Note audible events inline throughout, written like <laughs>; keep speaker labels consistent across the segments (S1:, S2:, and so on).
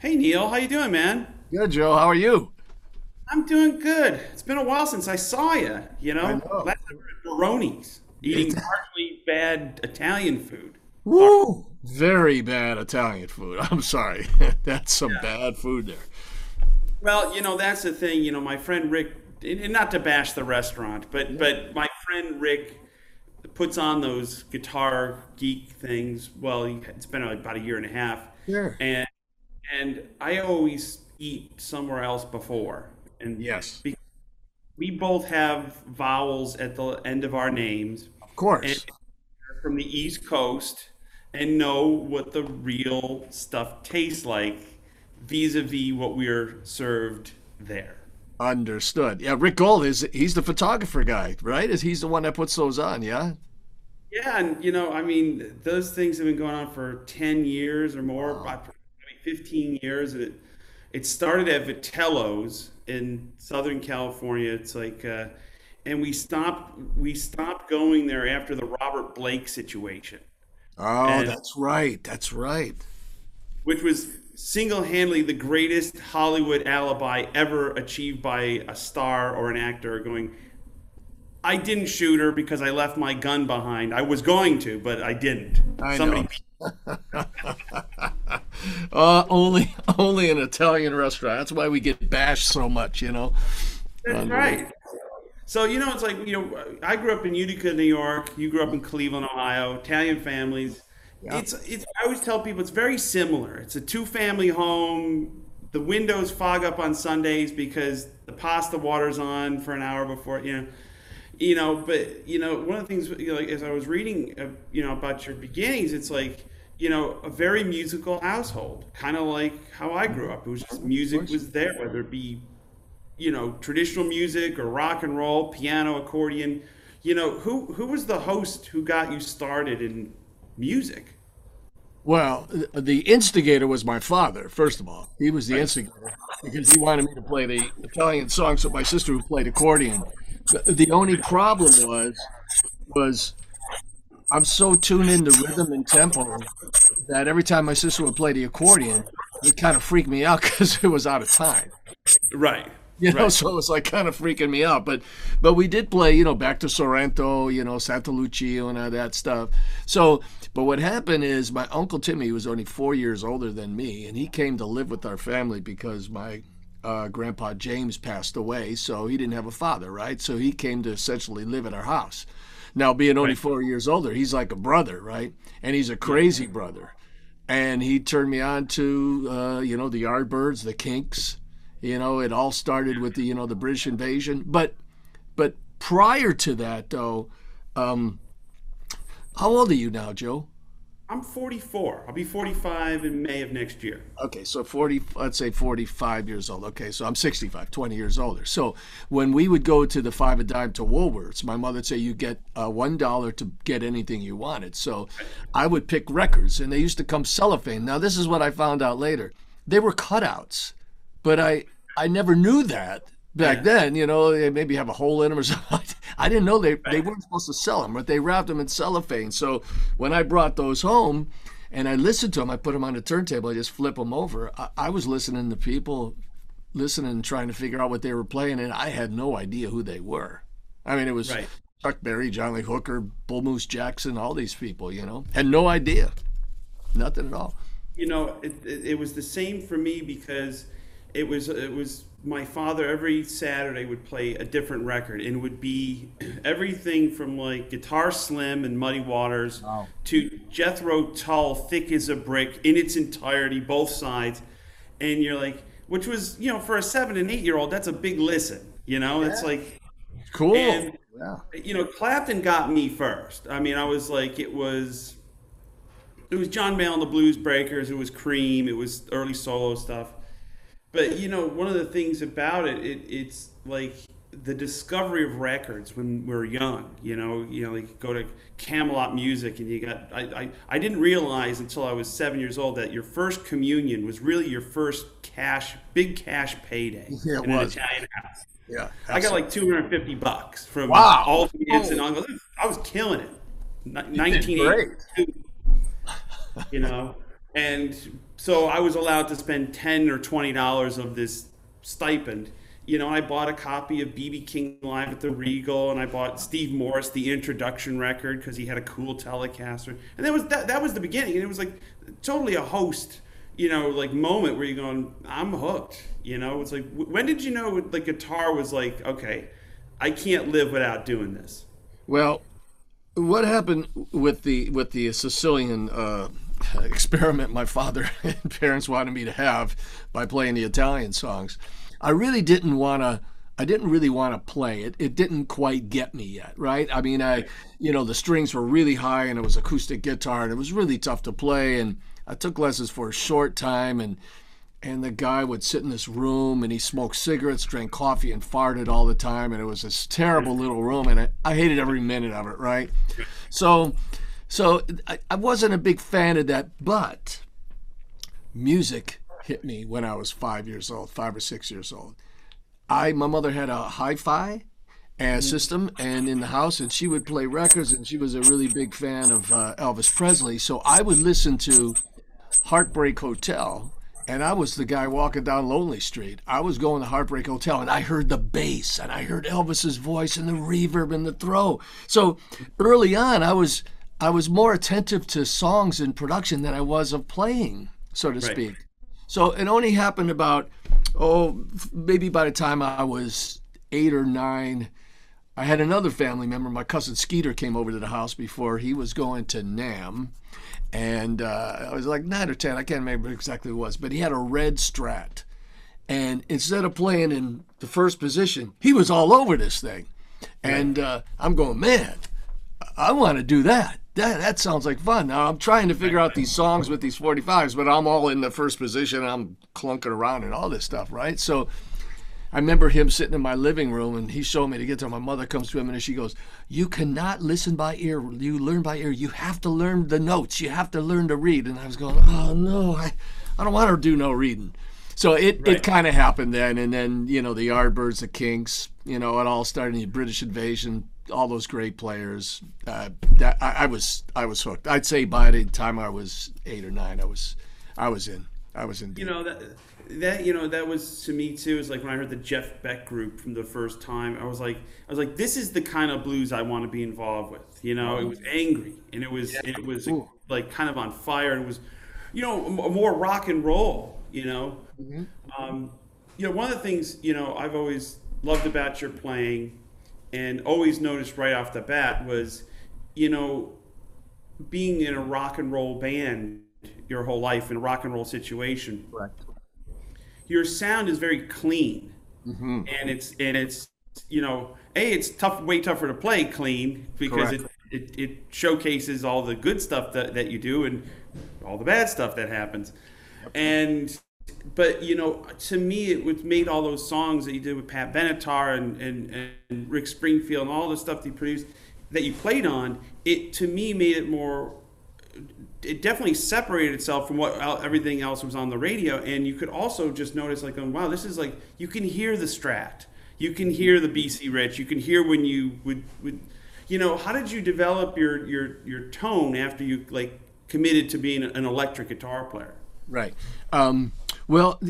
S1: Hey Neil, how you doing, man?
S2: Good, Joe. How are you?
S1: I'm doing good. It's been a while since I saw you. You know,
S2: I know.
S1: last time we were at Baroni's eating partially bad Italian food.
S2: Woo! Very bad Italian food. <laughs> I'm sorry. <laughs> That's some bad food there.
S1: Well, you know that's the thing. You know, my friend Rick, and not to bash the restaurant, but but my friend Rick puts on those guitar geek things. Well, it's been about a year and a half,
S2: Sure.
S1: and and I always eat somewhere else before, and
S2: Yes.
S1: we both have vowels at the end of our names.
S2: Of course.
S1: from the East Coast and know what the real stuff tastes like vis-a-vis what we're served there.
S2: Understood. Yeah, Rick Gould is he's the photographer guy, right? Is he's the one that puts those on, yeah?
S1: Yeah, and you know, I mean, those things have been going on for 10 years or more, probably 15 years. And it, it started at Vitello's in Southern California. It's like, uh, and we stopped, we stopped going there after the Robert Blake situation.
S2: Oh,
S1: And-
S2: that's right. That's right.
S1: which was single-handedly the greatest Hollywood alibi ever achieved by a star or an actor going I didn't shoot her because I left my gun behind. I was going to, but I didn't.
S2: I
S1: Somebody
S2: know. <laughs> Uh, only only an Italian restaurant. That's why we get bashed so much, you know.
S1: That's right. So you know, it's like you know, I grew up in Utica, New York. You grew up in Cleveland, Ohio. Italian families. It's it's. I always tell people it's very similar. It's a two-family home. The windows fog up on Sundays because the pasta water's on for an hour before you know. You know, but you know, one of the things you know, like as I was reading, uh, you know, about your beginnings, it's like you know, a very musical household, kind of like how I grew up. It was just music was there, whether it be you know traditional music or rock and roll, piano, accordion. You know who who was the host who got you started in music?
S2: Well, the instigator was my father, first of all. He was the instigator because he wanted me to play the Italian songs with my sister who played accordion. The, the only problem was was I'm so tuned in into rhythm and tempo that every time my sister would play the accordion, it kind of freaked me out <laughs> because it was out of time.
S1: Right.
S2: You know,
S1: Right.
S2: so it was like kind of freaking me out. But but we did play, you know, back to Sorrento, you know, Santa Lucia and all that stuff. So but what happened is my uncle Timmy was only four years older than me, and he came to live with our family because my uh, grandpa James passed away, so he didn't have a father, right? So he came to essentially live at our house. Now, being only four years older, he's like a brother, right? And he's a crazy brother. And he turned me on to, uh, you know, the Yardbirds, the Kinks. You know, it all started with the, you know, the British invasion. But, but prior to that, though, um, how old are you now, Joe?
S1: I'm 44. I'll be 45 in May of next year.
S2: Okay, so 40, let's say 45 years old. Okay, so I'm 65, 20 years older. So when we would go to the five a dime to Woolworths, my mother would say you get uh, $1 to get anything you wanted. So I would pick records, and they used to come cellophane. Now, this is what I found out later. They were cutouts, but I, I never knew that back
S1: Yeah.
S2: then. You know, they maybe have a hole in them or <laughs> something. I didn't know they, they weren't supposed to sell them, but they wrapped them in cellophane. So when I brought those home, and I listened to them. I put them on the turntable. I just flip them over. I, I was listening to people, listening and trying to figure out what they were playing, and I had no idea who they were. I mean, it was
S1: Right.
S2: Chuck Berry, John Lee Hooker, Bull Moose Jackson, all these people. You know, had no idea, nothing at all.
S1: you know it, it, it was the same for me because it was it was my father every saturday would play a different record and it would be <clears throat> everything from like guitar slim and muddy waters to jethro tull thick as a brick in its entirety both sides and you're like which was you know for a seven and eight year old that's a big listen you know it's like
S2: Cool.
S1: And-
S2: yeah.
S1: you know, Clapton got me first. I mean, I was like, it was, it was John Mayall and the Blues Breakers. It was Cream. It was early solo stuff. But you know, one of the things about it, it it's like the discovery of records when we're young. You know, you know, like go to Camelot Music, and you got. I, I I didn't realize until I was seven years old that your first communion was really your first cash, big cash payday <laughs>
S2: Yeah, it
S1: in an. Italian house.
S2: Yeah.
S1: I got like 250 bucks from
S2: Wow.
S1: all the hits and
S2: Oh.
S1: all. I was killing it. Ni- 1982. You know, and so I was allowed to spend ten or twenty dollars of this stipend. You know, I bought a copy of BB King Live at the Regal, and I bought Steve Morse the introduction record because he had a cool Telecaster, and that was that. That was the beginning, and it was like totally a host, you know, like moment where you're going, I'm hooked. You know, it's like when did you know the guitar was like, okay, I can't live without doing this.
S2: Well, what happened with the with the Sicilian uh, <laughs> experiment my father <laughs> and parents wanted me to have by playing the Italian songs? I really didn't want to. I didn't really want to play it. It didn't quite get me yet, right? I mean, I, you know, the strings were really high and it was acoustic guitar and it was really tough to play. And I took lessons for a short time and and the guy would sit in this room and he smoked cigarettes, drank coffee, and farted all the time. And it was this terrible mm-hmm. little room, and I, I hated every minute of it. Right, so so I, I wasn't a big fan of that, but music hit me when I was five years old, five or six years old. I my mother had a hi-fi uh, system and in the house, and she would play records, and she was a really big fan of uh, Elvis Presley. So I would listen to Heartbreak Hotel and I was the guy walking down Lonely Street. I was going to Heartbreak Hotel and I heard the bass and I heard Elvis's voice and the reverb and the throw. So early on I was I was more attentive to songs and production than I was of playing, so to right. speak. So it only happened about oh maybe by the time I was 8 or 9 I had another family member, my cousin Skeeter came over to the house before he was going to NAM. and uh, I was like nine or ten. I can't remember exactly what it was, but he had a red Strat, and instead of playing in the first position, he was all over this thing, and uh, I'm going, man, I want to do that. That that sounds like fun. Now I'm trying to figure out these songs with these 45s, but I'm all in the first position. I'm clunking around and all this stuff, right? So I remember him sitting in my living room and he showed me the guitar. My mother comes to him and she goes, You cannot listen by ear. You learn by ear. You have to learn the notes. You have to learn to read. And I was going, Oh, no, I, I don't want to do no reading. So it, right. it kind of happened then. And then, you know, the Yardbirds, the Kinks, you know, it all started in the British invasion, all those great players. Uh, that I, I was I was hooked. I'd say by the time I was eight or nine, I was I was in. I was in.
S1: You know that that you know that was to me too. Is like when I heard the Jeff Beck group from the first time. I was like, I was like, this is the kind of blues I want to be involved with. You know, it was angry and it was yeah. it was Ooh. like kind of on fire. And it was, you know, more rock and roll. You know, mm-hmm. um, you know, one of the things you know I've always loved about your playing, and always noticed right off the bat was, you know, being in a rock and roll band your whole life in a rock and roll situation. Right your sound is very clean, mm-hmm. and it's and it's you know a it's tough way tougher to play clean because it, it, it showcases all the good stuff that, that you do and all the bad stuff that happens, and but you know to me it was made all those songs that you did with Pat Benatar and, and, and Rick Springfield and all the stuff that you produced that you played on it to me made it more it definitely separated itself from what everything else was on the radio. And you could also just notice like wow this is like you can hear the strat. You can hear the bc rich. You can hear when you would, would you know how did you develop your your your tone after you like committed to being an electric guitar player
S2: right um, well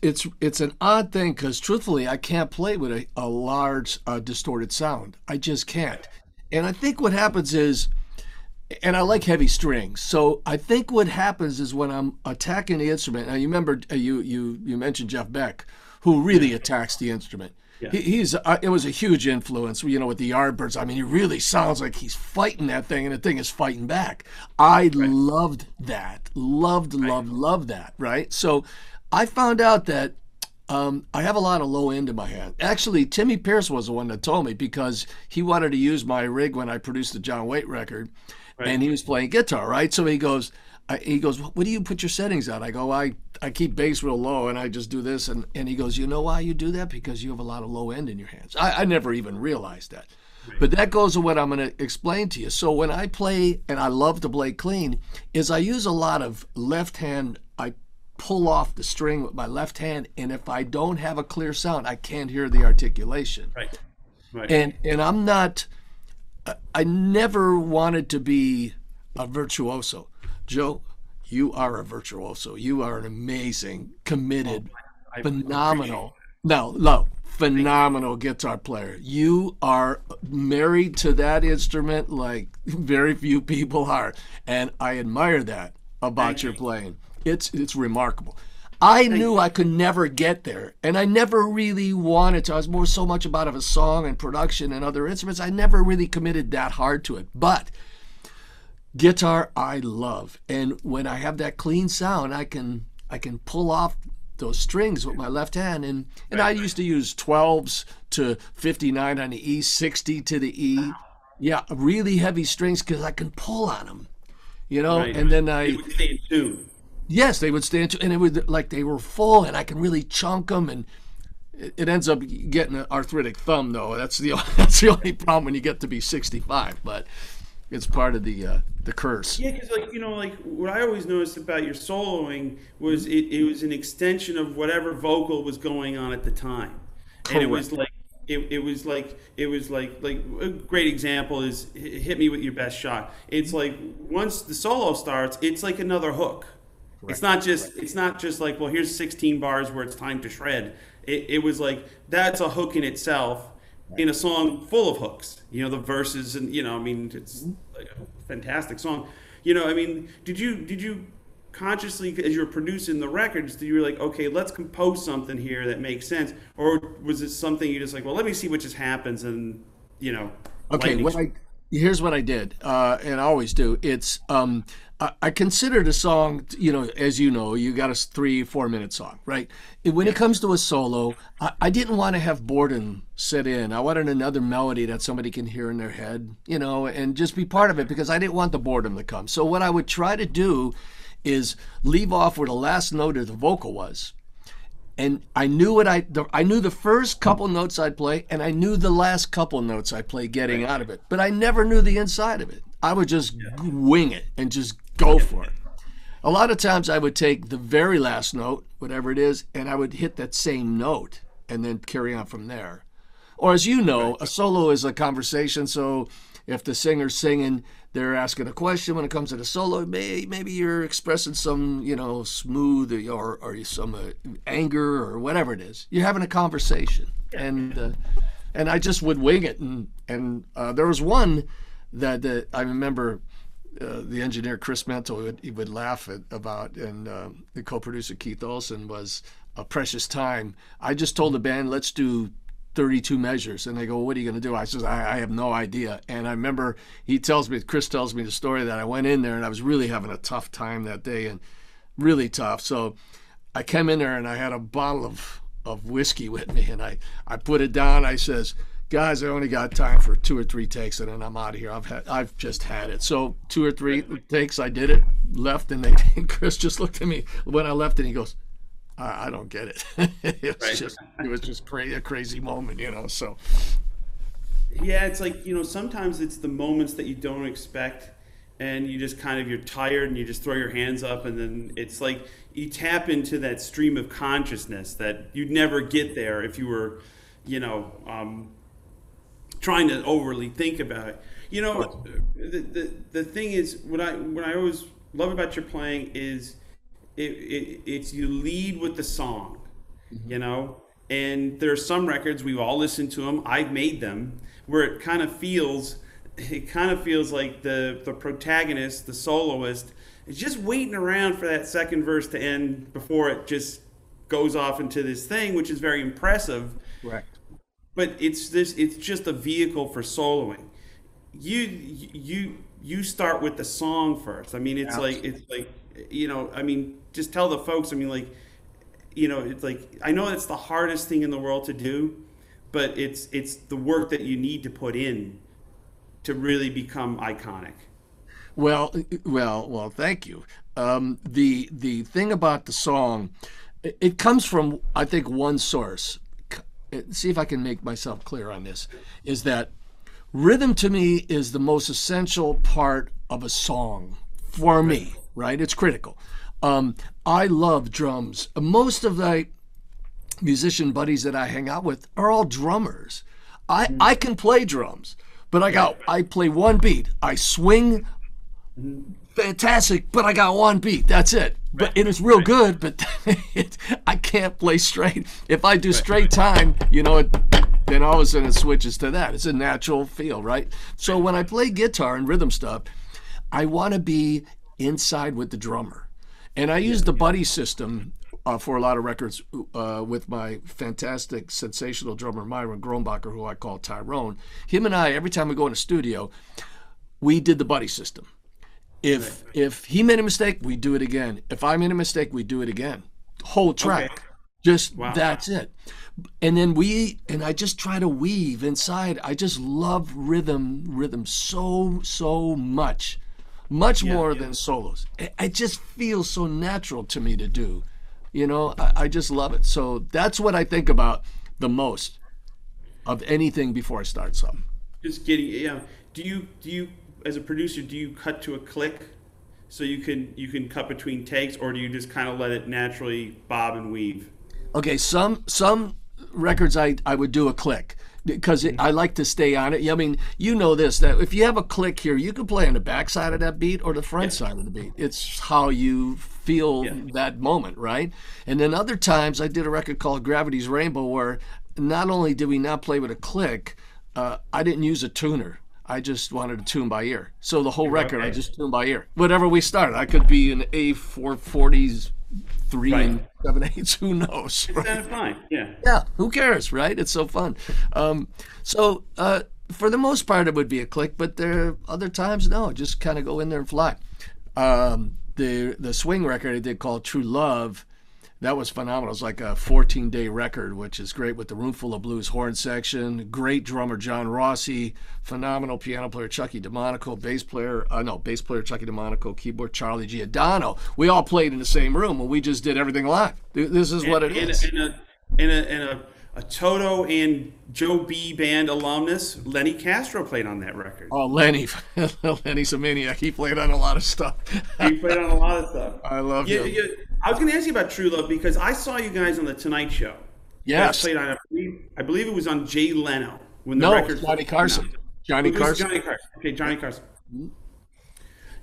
S2: it's it's an odd thing because truthfully i can't play with a, a large uh, distorted sound i just can't and i think what happens is and I like heavy strings. So I think what happens is when I'm attacking the instrument. Now you remember uh, you you you mentioned Jeff Beck, who really attacks the instrument. Yeah. He, he's uh, it was a huge influence, you know, with the Yardbirds. I mean, he really sounds like he's fighting that thing, and the thing is fighting back. I right. loved that, loved, right. loved, loved that. Right. So I found out that um, I have a lot of low end in my hand. Actually, Timmy Pierce was the one that told me because he wanted to use my rig when I produced the John Waite record right. and he was playing guitar, right? So he goes, I, he goes, what do you put your settings on? I go, I, I keep bass real low and I just do this. And, and he goes, you know why you do that? Because you have a lot of low end in your hands. I, I never even realized that. Right. But that goes to what I'm going to explain to you. So when I play, and I love to play clean, is I use a lot of left hand. I pull off the string with my left hand, and if I don't have a clear sound, I can't hear the articulation.
S1: Right.
S2: Right. And and I'm not I never wanted to be a virtuoso. Joe, you are a virtuoso. You are an amazing, committed,
S1: I
S2: phenomenal. No, no, phenomenal guitar player. You are married to that instrument like very few people are, and I admire that about your playing. It's it's remarkable. I knew I could never get there, and I never really wanted to. I was more so much about of a song and production and other instruments. I never really committed that hard to it, but guitar I love, and when I have that clean sound, I can I can pull off those strings with my left hand, and and I used to use 12s to 59 on the E, 60 to the E. Yeah, really heavy strings because I can pull on them, you know.
S1: Right.
S2: And then I
S1: It would stay in tune.
S2: Yes, they would stand to, and it would like they were full, and I can really chunk them, and it, it ends up getting an arthritic thumb, though. That's the <laughs> that's the only problem when you get to be 65, but it's part of the uh, the curse.
S1: Yeah, because like you know, like what I always noticed about your soloing was it, it was an extension of whatever vocal was going on at the time, and it was like it, it was like it was like like a great example is hit me with your best shot. It's like once the solo starts, it's like another hook. It's not just it's not just like well here's 16 bars where it's time to shred. It, it was like that's a hook in itself in a song full of hooks. You know the verses and you know I mean it's like a fantastic song. You know I mean did you did you consciously as you were producing the records did you were like okay let's compose something here that makes sense or was it something you just like well let me see what just happens and you know
S2: Okay, what I here's what I did, uh, and I always do. It's um, I, considered a song, you know, as you know, you got a three four minute song, right? When it comes to a solo, I, I didn't want to have boredom set in. I wanted another melody that somebody can hear in their head, you know, and just be part of it because I didn't want the boredom to come. So what I would try to do is leave off where the last note of the vocal was and I knew what I the, I knew the first couple notes I'd play, and I knew the last couple notes I play getting out of it, but I never knew the inside of it. I would just wing it and just go for it. A lot of times I would take the very last note, whatever it is, and I would hit that same note and then carry on from there. Or as you know, a solo is a conversation. So if the singer's singing, they're asking a question. When it comes to the solo, may, maybe you're expressing some, you know, smooth or or some uh, anger or whatever it is. You're having a conversation, and uh, and I just would wing it. And and uh, there was one that, that I remember. Uh, the engineer Chris Minto would, he would laugh at, about, and uh, the co-producer Keith Olsen was a precious time. I just told the band, let's do 32 measures. And they go, what are you going to do? I says, I, I have no idea. And I remember he tells me, Chris tells me the story that I went in there and I was really having a tough time that day and really tough. So I came in there and I had a bottle of, of whiskey with me and I, I put it down. I says, guys, I only got time for two or three takes and then I'm out of here. I've had, I've just had it. So two or three takes, I did it, left, and they, and <laughs> Chris just looked at me when I left and he goes, I, I don't get it. <laughs> it was
S1: Right.
S2: just, it was just crazy, a crazy moment, you know. So
S1: Yeah, it's like, you know, sometimes it's the moments that you don't expect and you just kind of you're tired and you just throw your hands up and then it's like you tap into that stream of consciousness that you'd never get there if you were, you know, um, trying to overly think about it. You know, the, the the thing is what I what I always love about your playing is it, it it's you lead with the song, mm-hmm. you know. And there are some records we've all listened to them. I've made them where it kind of feels it kind of feels like the the protagonist, the soloist, is just waiting around for that second verse to end before it just goes off into this thing, which is very impressive
S2: Correct.
S1: But it's this it's just a vehicle for soloing you you you start with the song first i mean it's like it's like you know i mean just tell the folks i mean like you know it's like i know it's the hardest thing in the world to do but it's it's the work that you need to put in to really become iconic
S2: Well, well, well. Thank you. Um, the the thing about the song, it, it comes from I think one source. See if I can make myself clear on this. Is that rhythm to me is the most essential part of a song for me. Right? It's critical. Um, I love drums. Most of the musician buddies that I hang out with are all drummers. I, I can play drums, but I got I play one beat. I swing fantastic, but I got one beat. That's it. But it is real good, but <laughs> it, I can't play straight. If I do straight time, you know, it, then all of a sudden it switches to that. It's a natural feel, right? So when I play guitar and rhythm stuff, I want to be inside with the drummer. And I use the buddy system uh, for a lot of records uh, with my fantastic, sensational drummer, Myron Grombacher, who I call Tyrone. Him and I, every time we go in a studio, we did the buddy system. If if he made a mistake, we do it again. If I made a mistake, we do it again. Whole track. Okay. Just wow. that's it. And then we and I just try to weave inside. I just love rhythm, rhythm so so much, much yeah, more yeah. than solos. It, it, just feels so natural to me to do. You know, I, I just love it. So that's what I think about the most of anything before I start something.
S1: Just getting yeah. Do you do you as a producer, do you cut to a click so you can you can cut between takes, or do you just kind of let it naturally bob and weave?
S2: Okay, some some records I I would do a click because it, I like to stay on it. I mean, you know this that if you have a click here, you can play on the back side of that beat or the front yeah. side of the beat. It's how you feel yeah. that moment, right? And then other times, I did a record called Gravity's Rainbow where not only did we not play with a click, uh, I didn't use a tuner. I just wanted to tune by ear. So the whole record. I just tuned by ear. Whatever we start, I could be an A440s, three right. and seven eighths. Who knows?
S1: Right? It's fine. Yeah.
S2: Yeah. Who cares, right? It's so fun. Um, so uh, for the most part, it would be a click, but there are other times, no, just kind of go in there and fly. Um, the the swing record I did called True Love that was phenomenal. It was like a 14 day record, which is great with the Roomful of Blues horn section. Great drummer John Rossi, phenomenal piano player Chucky Domanico, bass player, uh, no, bass player Chucky Domanico, keyboard Charlie Giordano. We all played in the same room and we just did everything live. This is what it
S1: in,
S2: is.
S1: In a, in a, in a a Toto and Joe B band alumnus, Lenny Castro played on that record.
S2: Oh, Lenny, <laughs> Lenny's a maniac. He played on a lot of stuff.
S1: he played on a lot of stuff. <laughs>
S2: I love
S1: you,
S2: him. You,
S1: I was going to ask you about True Love because I saw you guys on the Tonight Show.
S2: Yes,
S1: played on. I believe it was on Jay Leno
S2: when the no, record. Johnny Carson. Johnny Carson.
S1: Johnny Carson. Okay, Johnny Carson. Mm-hmm.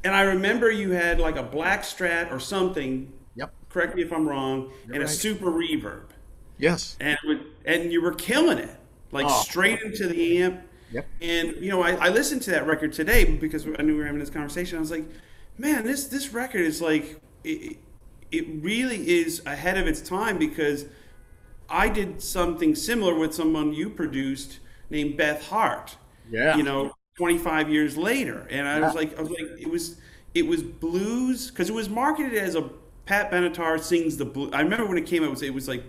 S1: And I remember you had like a black Strat or something.
S2: Yep.
S1: Correct me if I'm wrong. You're and right. a super reverb.
S2: Yes.
S1: And and you were killing it, like oh. straight into the amp.
S2: Yep.
S1: And you know, I, I listened to that record today because I knew we were having this conversation. I was like, man, this this record is like it, it really is ahead of its time because I did something similar with someone you produced named Beth Hart.
S2: Yeah.
S1: You know, 25 years later, and I yeah. was like, I was like, it was it was blues because it was marketed as a Pat Benatar sings the blues. I remember when it came out, it was, it was like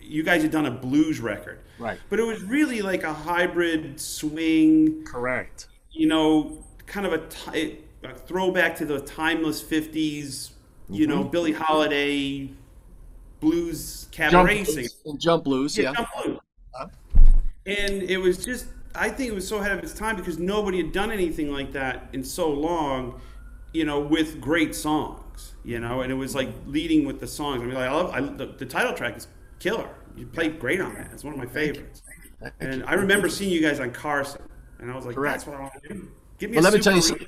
S1: you guys had done a blues record,
S2: right?
S1: But it was really like a hybrid swing.
S2: Correct.
S1: You know, kind of a, t- a throwback to the timeless '50s. You mm-hmm. know, Billie Holiday blues cabaret
S2: jump blues. Jump blues, yeah. yeah. Jump blues.
S1: Huh? And it was just, I think it was so ahead of its time because nobody had done anything like that in so long. You know, with great songs. You know, and it was like leading with the songs. I mean, like, I love I, the, the title track is killer. You played great on that. It's one of my favorites. And I remember seeing you guys on Carson, and I was like, Correct. "That's what I want to do." Give me well,
S2: let me tell you. Something,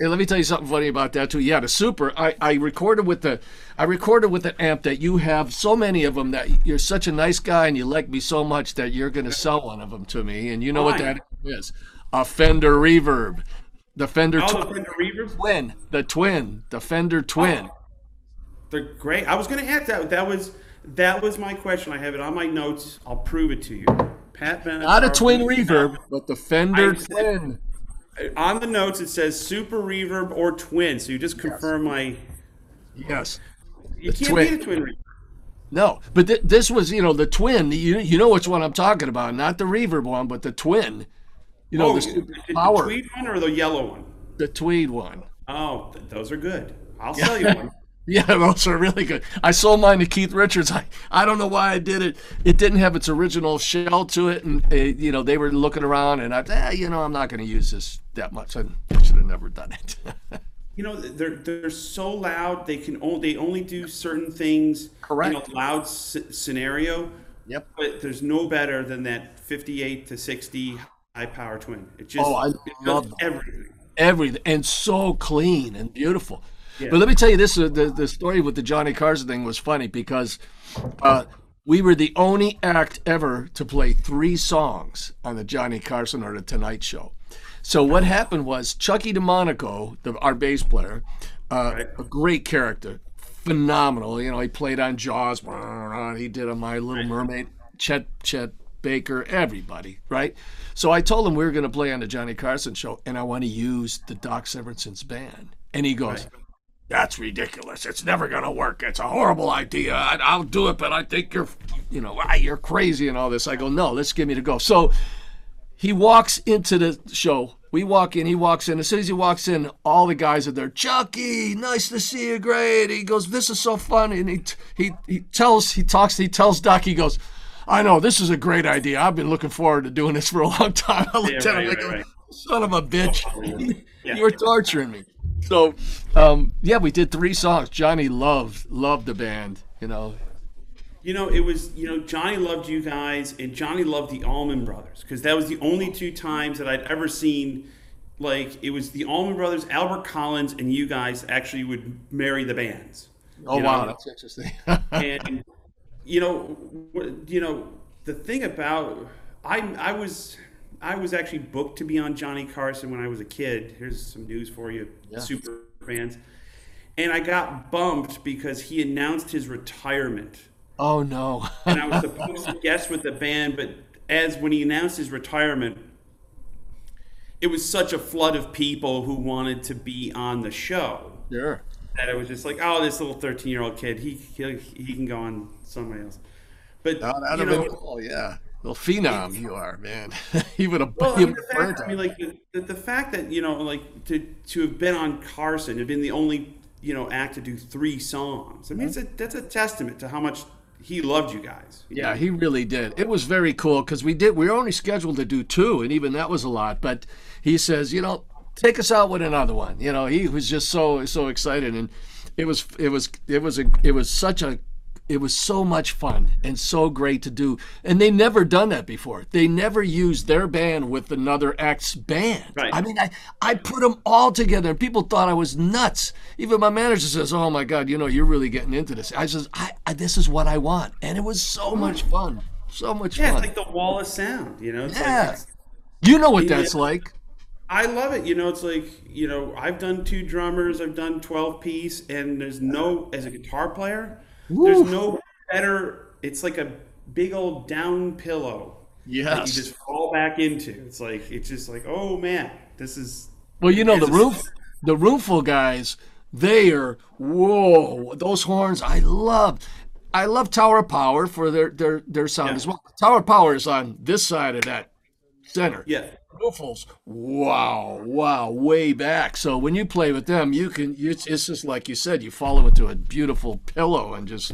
S2: let me tell you something funny about that too. Yeah, the super. I, I recorded with the, I recorded with an amp that you have so many of them that you're such a nice guy and you like me so much that you're going to sell one of them to me. And you know Fine. what that is? A Fender Reverb. The Fender,
S1: oh, tw- the Fender Reverb?
S2: Twin. The twin. The Fender oh. Twin. Oh,
S1: they're great. I was going to ask that. That was that was my question. I have it on my notes. I'll prove it to you. Pat Bennett.
S2: Not a twin reverb, but the Fender twin.
S1: On the notes, it says super reverb or twin. So you just confirm yes. my.
S2: Yes.
S1: You the can't twin. be a twin reverb.
S2: No, but th- this was, you know, the twin. You you know which one I'm talking about, not the reverb one, but the twin. You know,
S1: oh, the, the, power. the tweed one or the yellow one?
S2: The tweed one.
S1: Oh, th- those are good. I'll sell you one. <laughs>
S2: Yeah, <laughs> those are really good. I sold mine to Keith Richards. I, I don't know why I did it. It didn't have its original shell to it, and uh, you know they were looking around, and I, eh, you know, I'm not going to use this that much. I should have never done it. <laughs>
S1: you know, they're they're so loud. They can only they only do certain things.
S2: Correct.
S1: In a loud scenario.
S2: Yep.
S1: But there's no better than that 58 to 60 high power twin. It just
S2: oh, I love
S1: everything.
S2: everything, and so clean and beautiful. Yeah. But let me tell you this: uh, the the story with the Johnny Carson thing was funny because uh, we were the only act ever to play three songs on the Johnny Carson or the Tonight Show. So what happened was Chucky Domanico, the, our bass player, uh, right. a great character, phenomenal. You know, he played on Jaws. He did a My Little Mermaid. Chet Chet Baker, everybody, right? So I told him we were going to play on the Johnny Carson show, and I want to use the Doc Severinsen's band. And he goes, right. "That's ridiculous. It's never going to work. It's a horrible idea. I, will do it, but I think you're, you know, ah, you're crazy and all this." I go, "No, let's give me to go." So he walks into the show. We walk in, he walks in. As soon as he walks in, all the guys are there. Chucky, nice to see you, great. He goes, this is so fun. And he he he tells, he talks, he tells Doc, he goes, I know this is a great idea. I've been looking forward to doing this for a long <laughs> time. I looked yeah, at him right, like, right. son of a bitch, yeah. <laughs> you were torturing me. So, um, yeah, we did three songs. Johnny loved loved the band. You know,
S1: you know, it was, you know, Johnny loved you guys and Johnny loved the Allman Brothers because that was the only two times that I'd ever seen, like, it was the Allman Brothers, Albert Collins, and you guys actually would marry the bands.
S2: Oh,
S1: know?
S2: wow. That's interesting. <laughs>
S1: and, you know, you know, the thing about, I, I was, I was actually booked to be on Johnny Carson when I was a kid. Here's some news for you, yeah. super fans. And I got bumped because he announced his retirement
S2: Oh no!
S1: and I was supposed to guest with the band, but as when he announced his retirement, it was such a flood of people who wanted to be on the show.
S2: Sure.
S1: That it was just like, oh, this little thirteen-year-old kid, he he, he can go on somebody else. But
S2: no, that you know, cool. yeah. Little phenom you are, man. he would have
S1: well, I mean, fact, I mean, like the, the fact that you know, like to to have been on Carson, have been the only you know act to do three songs. I mean, mm-hmm. it's a, that's a testament to how much he loved you guys.
S2: Yeah, he really did. It was very cool because we did. We were only scheduled to do two, and even that was a lot. But he says, you know, take us out with another one. You know, he was just so so excited, and it was it was it was a it was such a it was so much fun and so great to do. And they never done that before. They never used their band with another act's band.
S1: Right.
S2: I mean, I, I put them all together and people thought I was nuts. Even my manager says, oh my God, you know, you're really getting into this. I says, I, I this is what I want. And it was so hmm. much fun. So much fun.
S1: yeah,
S2: fun.
S1: it's like the wall of sound, you know? It's
S2: yeah. Like, you know what that's like.
S1: I love it. You know, it's like, you know, I've done two drummers, I've done 12 piece, and there's no, as a guitar player, there's no better. It's like a big old down pillow.
S2: Yes.
S1: That you just fall back into. It's like it's just like, oh man, this is.
S2: Well, you know the roof, the roomful guys. They are whoa. Those horns, I love. I love Tower Power for their their their sound yeah. as well. Tower Power is on this side of that center.
S1: Yeah.
S2: Wow, wow, way back. So when you play with them, you can. It's, it's just like you said. You fall into a beautiful pillow and just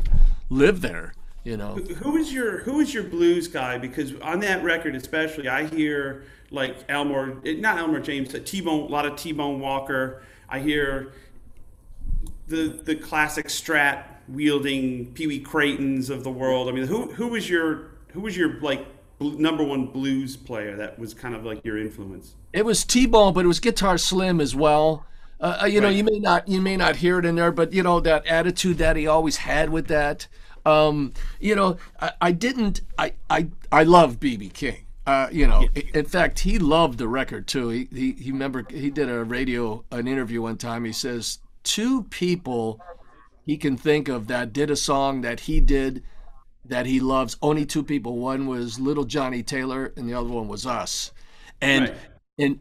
S2: live there. You know.
S1: Who is your Who is your blues guy? Because on that record, especially, I hear like Elmore, eh, not Elmore James, T Bone, a lot of T Bone Walker. I hear the the classic Strat wielding Pee Wee Craytons of the world. I mean, who who was your who was your like number one blues player that was kind of like your influence?
S2: It was T-Bone, but it was Guitar Slim as well. Uh, uh you know, you may not you may not hear it in there, but you know that attitude that he always had with that. Um, you know, I, I, didn't. I I I love BB King. Uh, you know, yeah. in fact, he loved the record too. He, he he remember he did a radio an interview one time. He says two people he can think of that did a song that he did that he loves. Only two people. One was Little Johnny Taylor, and the other one was us. And right. and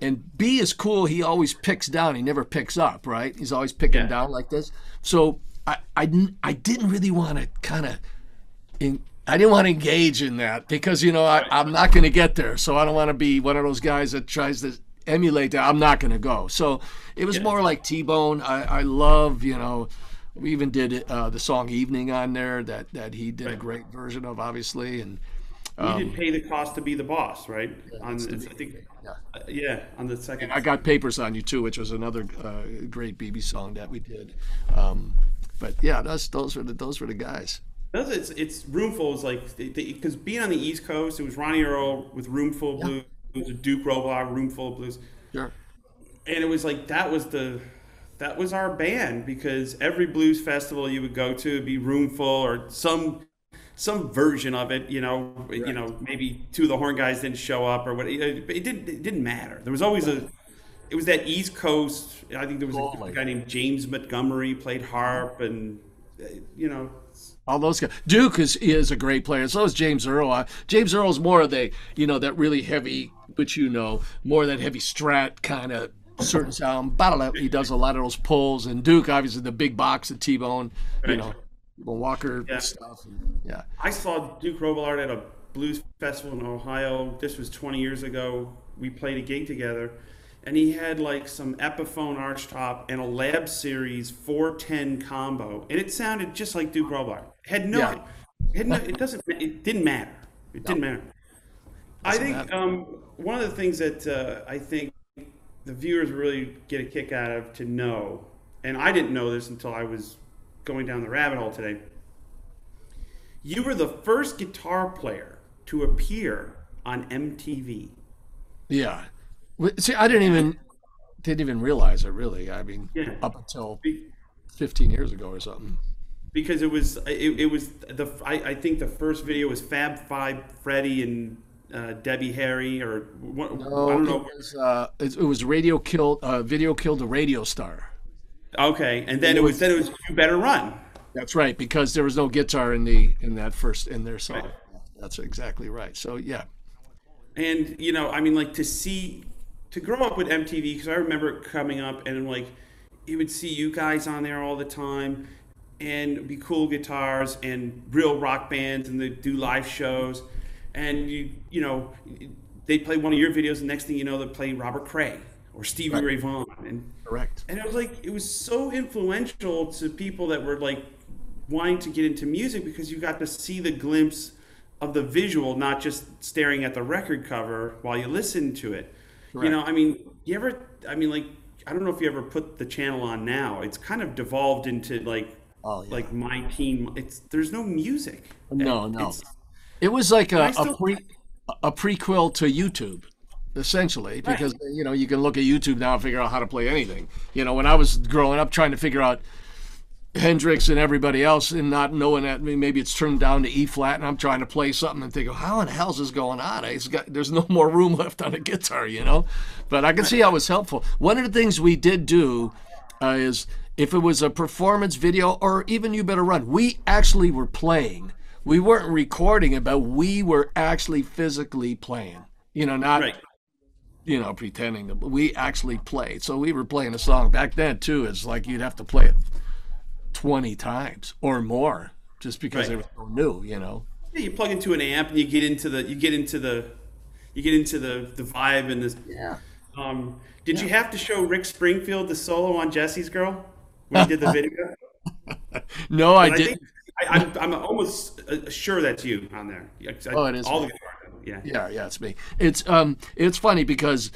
S2: and B is cool. He always picks down. He never picks up. Right? He's always picking yeah. down like this. So I I, I didn't really want to kind of. I didn't want to engage in that because you know I, I'm not going to get there. So I don't want to be one of those guys that tries to emulate that. I'm not going to go. So it was yeah. more like T-Bone. I, I love you know we even did uh, the song "Evening" on there that that he did right. a great version of, obviously, and.
S1: Um, didn't pay the cost to be the boss, right? Yeah, on, I think, yeah. Uh, yeah, on the second.
S2: And I got papers on you too, which was another uh, great BB song that we did. Um, but yeah, those those were the those were the guys.
S1: Those it's it's Roomful is like because being on the East Coast, it was Ronnie Earl with Roomful Blues, it was Duke Robillard, Roomful Blues.
S2: Sure
S1: and it was like that was the that was our band because every blues festival you would go to would be roomful or some some version of it. You know, right. you know, maybe two of the horn guys didn't show up or what. It, it didn't. It didn't matter. There was always a. It was that East Coast. I think there was a guy named James Montgomery played harp, and you know,
S2: all those guys. Duke is is a great player. So is James Earl. Uh, James Earl's more of the you know that really heavy, which you know more that heavy strat kind of certain sound. He does a lot of those pulls, and Duke obviously the big box of T Bone. You know, Walker yeah. stuff. And, yeah.
S1: I saw Duke Robillard at a blues festival in Ohio. This was 20 years ago. We played a gig together, and he had like some Epiphone archtop and a Lab Series 410 combo, and it sounded just like Duke Robillard. Had no, yeah. had no it doesn't, it didn't matter. It didn't matter. Doesn't I think um, one of the things that uh, I think the viewers really get a kick out of to know, and I didn't know this until I was going down the rabbit hole today. You were the first guitar player to appear on MTV.
S2: Yeah. See, I didn't even didn't even realize it really. I mean, yeah. up until 15 years ago or something.
S1: Because it was it, it was the I, I think the first video was Fab Five Freddy and uh, Debbie Harry or what,
S2: no, I don't know. It was, uh, it, it was radio killed uh, video killed a radio star.
S1: Okay, and then it was then it was you better run.
S2: That's right, because there was no guitar in the in that first in their song. Right. That's exactly right. So yeah,
S1: and you know, I mean, like to see to grow up with MTV because I remember coming up and like you would see you guys on there all the time and be cool guitars and real rock bands and they do live shows and you you know they play one of your videos the next thing you know they play Robert Cray or Stevie right. Ray Vaughan and
S2: correct
S1: and it was like it was so influential to people that were like wanting to get into music because you got to see the glimpse of the visual not just staring at the record cover while you listen to it correct. you know i mean you ever i mean like i don't know if you ever put the channel on now it's kind of devolved into like oh, yeah. like my team it's there's no music
S2: no no it was like a, a pre a prequel to youtube essentially because right. you know you can look at YouTube now and figure out how to play anything. You know, when I was growing up trying to figure out Hendrix and everybody else and not knowing that maybe it's turned down to E flat and I'm trying to play something and think, how in the hell's this going on? It's got, there's no more room <laughs> left on the guitar, you know. But I can see how it's helpful. One of the things we did do uh, is if it was a performance video or even You Better Run, we actually were playing. We weren't recording it, but we were actually physically playing. You know, not right you know, pretending that we actually played. So we were playing a song back then too. It's like you'd have to play it twenty times or more just because right. it was so new, you know.
S1: Yeah, you plug into an amp and you get into the you get into the you get into the the vibe and this.
S2: Yeah.
S1: Um, did yeah. you have to show Rick Springfield the solo on Jessie's Girl when you did the <laughs> video?
S2: no, I, I didn't.
S1: I, am I'm, I'm almost uh, sure that's you on there.
S2: I, oh, it is.
S1: All the yeah.
S2: Yeah, yeah, it's me. It's um, it's funny because,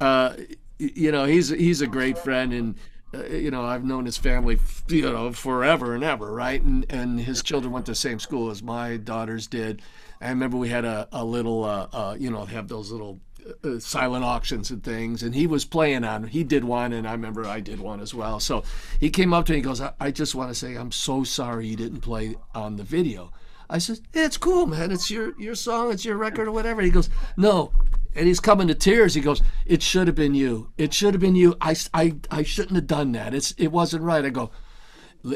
S2: uh, you know, he's he's a great friend and. Uh, you know, I've known his family, you know, forever and ever, right? And and his children went to the same school as my daughters did. I remember we had a, a little, uh, uh, you know, have those little uh, silent auctions and things, and he was playing on. He did one, and I remember I did one as well. So he came up to me and goes, I, I just want to say I'm so sorry you didn't play on the video. I said, yeah, it's cool, man. It's your your song, it's your record or whatever. He goes, no. And he's coming to tears. He goes, it should have been you. It should have been you. I, I, I shouldn't have done that. It's it wasn't right. I go,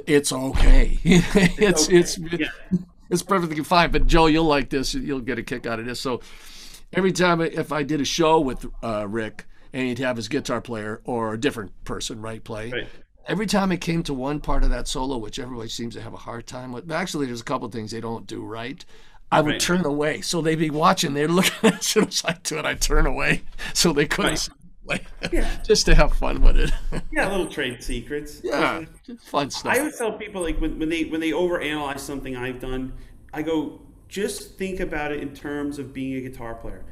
S2: it's okay. <laughs> it's okay. it's yeah. it's perfectly fine. But Joe, you'll like this. You'll get a kick out of this. So every time if I did a show with uh, Rick and he'd have his guitar player or a different person, right, play. Right every time it came to one part of that solo, which everybody seems to have a hard time with, actually, there's a couple of things they don't do right. I would right. turn away. So they'd be watching, they're looking at as soon as I do it, I turn away so they couldn't right. <laughs> yeah. just to have fun with it. <laughs>
S1: yeah, little trade secrets.
S2: Yeah, fun stuff.
S1: I always tell people like when, when they when they overanalyze something I've done, I go just think about it in terms of being a guitar player.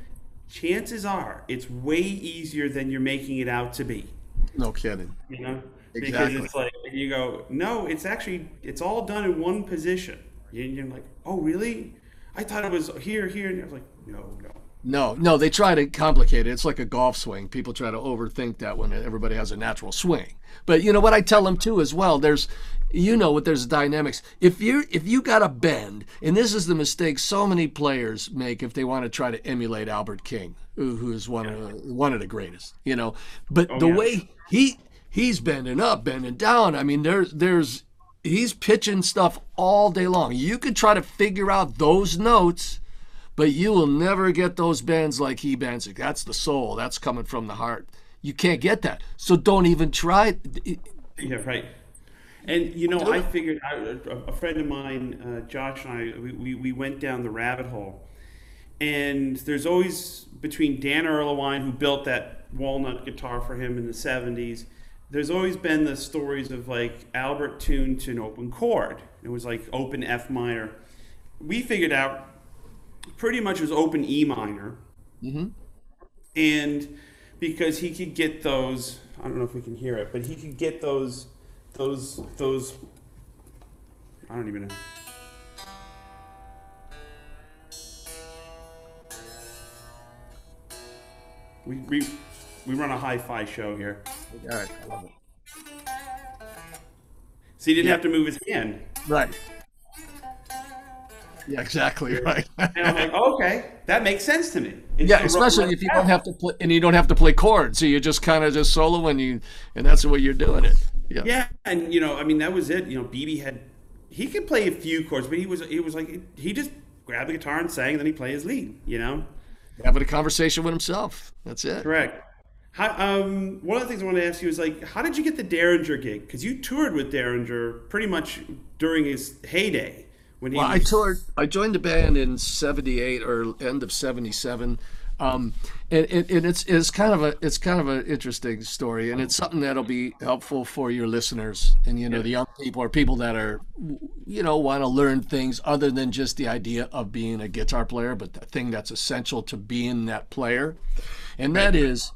S1: Chances are it's way easier than you're making it out to be.
S2: No kidding.
S1: You know, Exactly. Because it's like you go, no, it's actually it's all done in one position. And you're like, oh really? I thought it was here, here, and I was like, no, no,
S2: No, no, they try to complicate it. It's like a golf swing. People try to overthink that when everybody has a natural swing. But you know what I tell them too as well. There's, you know what? There's dynamics. If you if you got a bend, and this is the mistake so many players make if they want to try to emulate Albert King, who, who is one of one of the greatest. You know, but
S1: Oh,
S2: the
S1: yeah.
S2: way he he's bending up, bending down. I mean, there's there's he's pitching stuff all day long. You could try to figure out those notes, but you will never get those bends like he bends it. That's the soul. That's coming from the heart. You can't get that. So don't even try.
S1: Yeah, right. And you know, I figured I, a, a friend of mine, uh, Josh and I, we, we, we went down the rabbit hole. And there's always between Dan Erlewine, who built that walnut guitar for him in the '70s. There's always been the stories of like Albert tuned to an open chord. It was like open F minor. We figured out pretty much it was open E minor and because he could get those i don't know if we can hear it but he could get those those those i don't even know we, we, we run a hi-fi show here
S2: All right, I love it.
S1: so he didn't
S2: Yeah.
S1: have to move his hand
S2: Right. Yeah, exactly right.
S1: and i'm like <laughs> okay that makes sense to me It's
S2: yeah, especially if you don't have to play and you don't have to play chords, so you just kind of just solo and you and that's the way you're doing it. Yeah.
S1: Yeah, and you know, I mean, that was it. You know, BB had he could play a few chords, but he was he was like he just grabbed the guitar and sang, and then he played his lead. You know,
S2: Having a conversation with himself. That's it.
S1: correct. How, um, one of the things I wanted to ask you is like, how did you get the Derringer gig? Because you toured with Derringer pretty much during his heyday when he
S2: Well, I toured. I joined the band in '78 or end of '77, um, and, and, and it's it's kind of a it's kind of an interesting story, and it's something that'll be helpful for your listeners and you know the young people or people that are you know want to learn things other than just the idea of being a guitar player, but the thing that's essential to being that player, and that is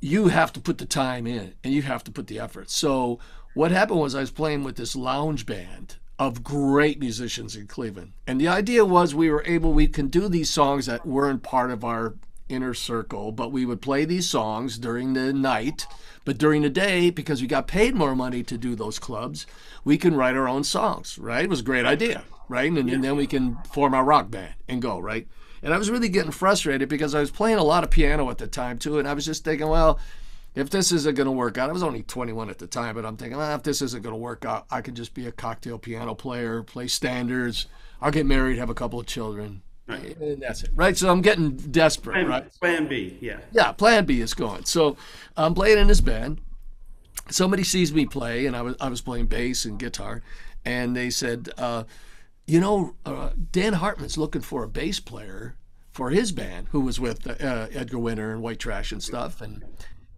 S2: you have to put the time in and you have to put the effort. So what happened was I was playing with this lounge band of great musicians in Cleveland. And the idea was we were able we can do these songs that weren't part of our inner circle, but we would play these songs during the night, but during the day because we got paid more money to do those clubs, we can write our own songs, right? It was a great idea, right? And, and then we can form our rock band and go, right? And I was really getting frustrated because I was playing a lot of piano at the time too, and I was just thinking, well, if this isn't going to work out, I was only 21 at the time, but I'm thinking, well, if this isn't going to work out, I could just be a cocktail piano player, play standards. I'll get married, have a couple of children,
S1: Right.
S2: and that's it, right? So I'm getting desperate,
S1: plan,
S2: right?
S1: plan B. Yeah,
S2: Yeah, Plan B is going. So I'm playing in this band. Somebody sees me play, and I was I was playing bass and guitar, and they said, uh, you know, uh, Dan Hartman's looking for a bass player for his band, who was with uh, Edgar Winter and White Trash and stuff, and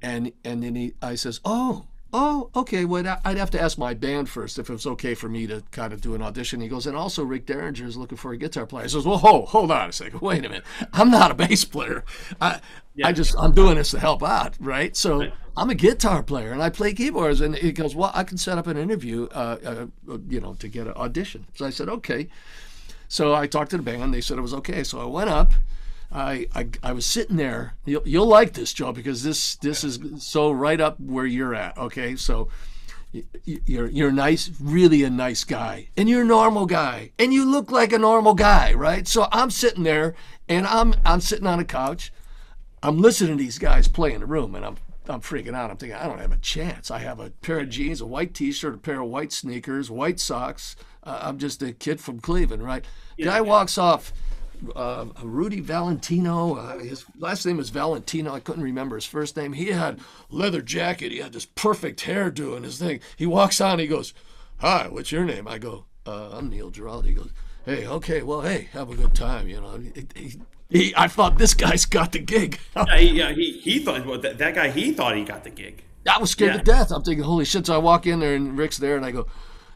S2: and and then he I says, oh. Oh, okay. Well, I'd have to ask my band first if it was okay for me to kind of do an audition. He goes, and also Rick Derringer is looking for a guitar player. I says, well, hold, hold on a second. Wait a minute. I'm not a bass player. I, I just, I'm doing this to help out, right? So I'm a guitar player and I play keyboards. And he goes, well, I can set up an interview, uh, uh, you know, to get an audition. So I said, okay. So I talked to the band. They said it was okay. So I went up. I, I, I was sitting there. You'll, you'll like this, Joe, because this this is so right up where you're at. Okay, so you're you're nice, really a nice guy, and you're a normal guy, and you look like a normal guy, right? So I'm sitting there, and I'm I'm sitting on a couch. I'm listening to these guys play in the room, and I'm I'm freaking out. I'm thinking I don't have a chance. I have a pair of jeans, a white T-shirt, a pair of white sneakers, white socks. Uh, I'm just a kid from Cleveland, right? Guy walks off. Uh, Rudy Valentino. Uh, his last name is Valentino. I couldn't remember his first name. He had leather jacket. He had this perfect hairdo and his thing. He walks on. He goes, "Hi, what's your name?" I go, uh, "I'm Neil Giraldo." He goes, "Hey, okay, well, hey, have a good time." You know, he, he, he, I thought this guy's got the gig.
S1: yeah, he, yeah, he, he thought well, that, that guy. He thought he got the gig.
S2: I was scared
S1: Yeah.
S2: to death. I'm thinking, holy shit. So I walk in there and Rick's there and I go,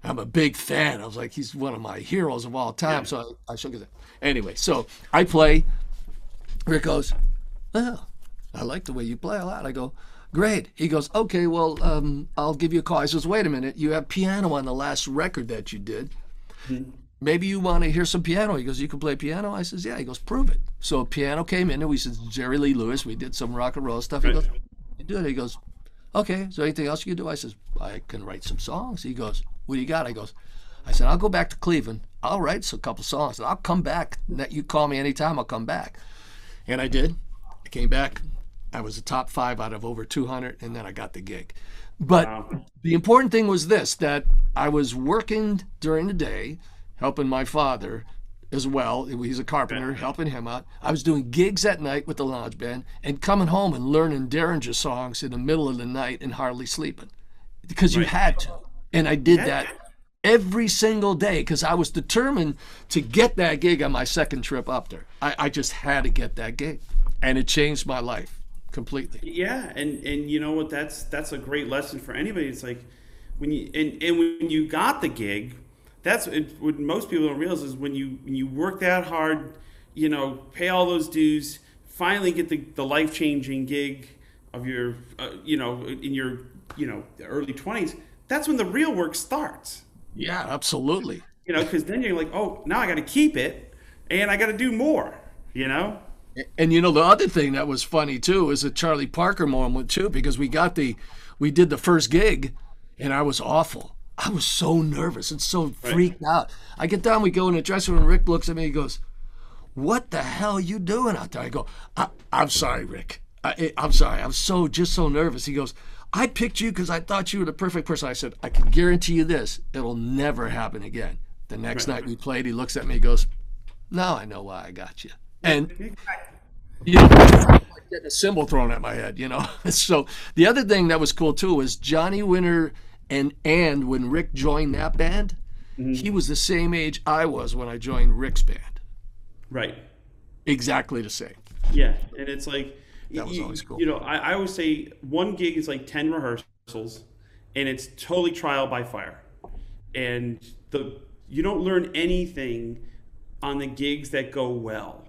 S2: I'm a big fan. I was like, he's one of my heroes of all time. So I, I shook his hand. Anyway, so I play. Rick goes, well, I like the way you play a lot. I go, great. He goes, okay, well, um, I'll give you a call. I says, wait a minute. You have piano on the last record that you did. maybe you want to hear some piano. He goes, you can play piano. I says, yeah. He goes, prove it. So piano came in, and we said Jerry Lee Lewis. We did some rock and roll stuff. He
S1: Right.
S2: goes, you do it. He goes, okay. So anything else you can do? I says, I can write some songs. He goes, what do you got? I goes, I said, I'll go back to Cleveland. I'll write a couple songs. And I'll come back. You call me anytime. I'll come back. And I did. I came back. I was a top five out of over 200, and then I got the gig. But
S1: Wow.
S2: the important thing was this that I was working during the day, helping my father as well. He's a carpenter, helping him out. I was doing gigs at night with the lounge band and coming home and learning Derringer songs in the middle of the night and hardly sleeping because you had to. And I did that every single day because I was determined to get that gig on my second trip up there. I, I just had to get that gig. And it changed my life completely.
S1: Yeah, and and you know what? That's that's a great lesson for anybody. It's like when you and, and when you got the gig, that's it, what most people don't realize is when you when you work that hard, you know, pay all those dues, finally get the, the life changing gig of your, uh, you know, in your you know early twenties. That's when the real work starts.
S2: Yeah, absolutely.
S1: You know, because then you're like, oh, now I got to keep it, and I got to do more. You know.
S2: And you know the other thing that was funny too is a Charlie Parker moment too because we got the we did the first gig and I was awful. I was so nervous and so freaked out. I get down, we go in the dressing room. Rick looks at me, he goes, "What the hell are you doing out there?" I go, I, "I'm sorry, Rick. I, eh, I'm sorry. I'm so just so nervous." He goes, "I picked you because I thought you were the perfect person." I said, "I can guarantee you this: it'll never happen again." The next night we played, he looks at me, he goes, "Now I know why I got you." And you know, getting a cymbal thrown at my head, you know. <laughs> so the other thing that was cool too was Johnny Winter and and when Rick joined that band, mm-hmm. he was the same age I was when I joined Rick's band.
S1: Right.
S2: Exactly the same.
S1: Yeah, and it's like
S2: That was
S1: you,
S2: always cool.
S1: You know, I, I always say one gig is like ten rehearsals, and it's totally trial by fire, and the you don't learn anything on the gigs that go well.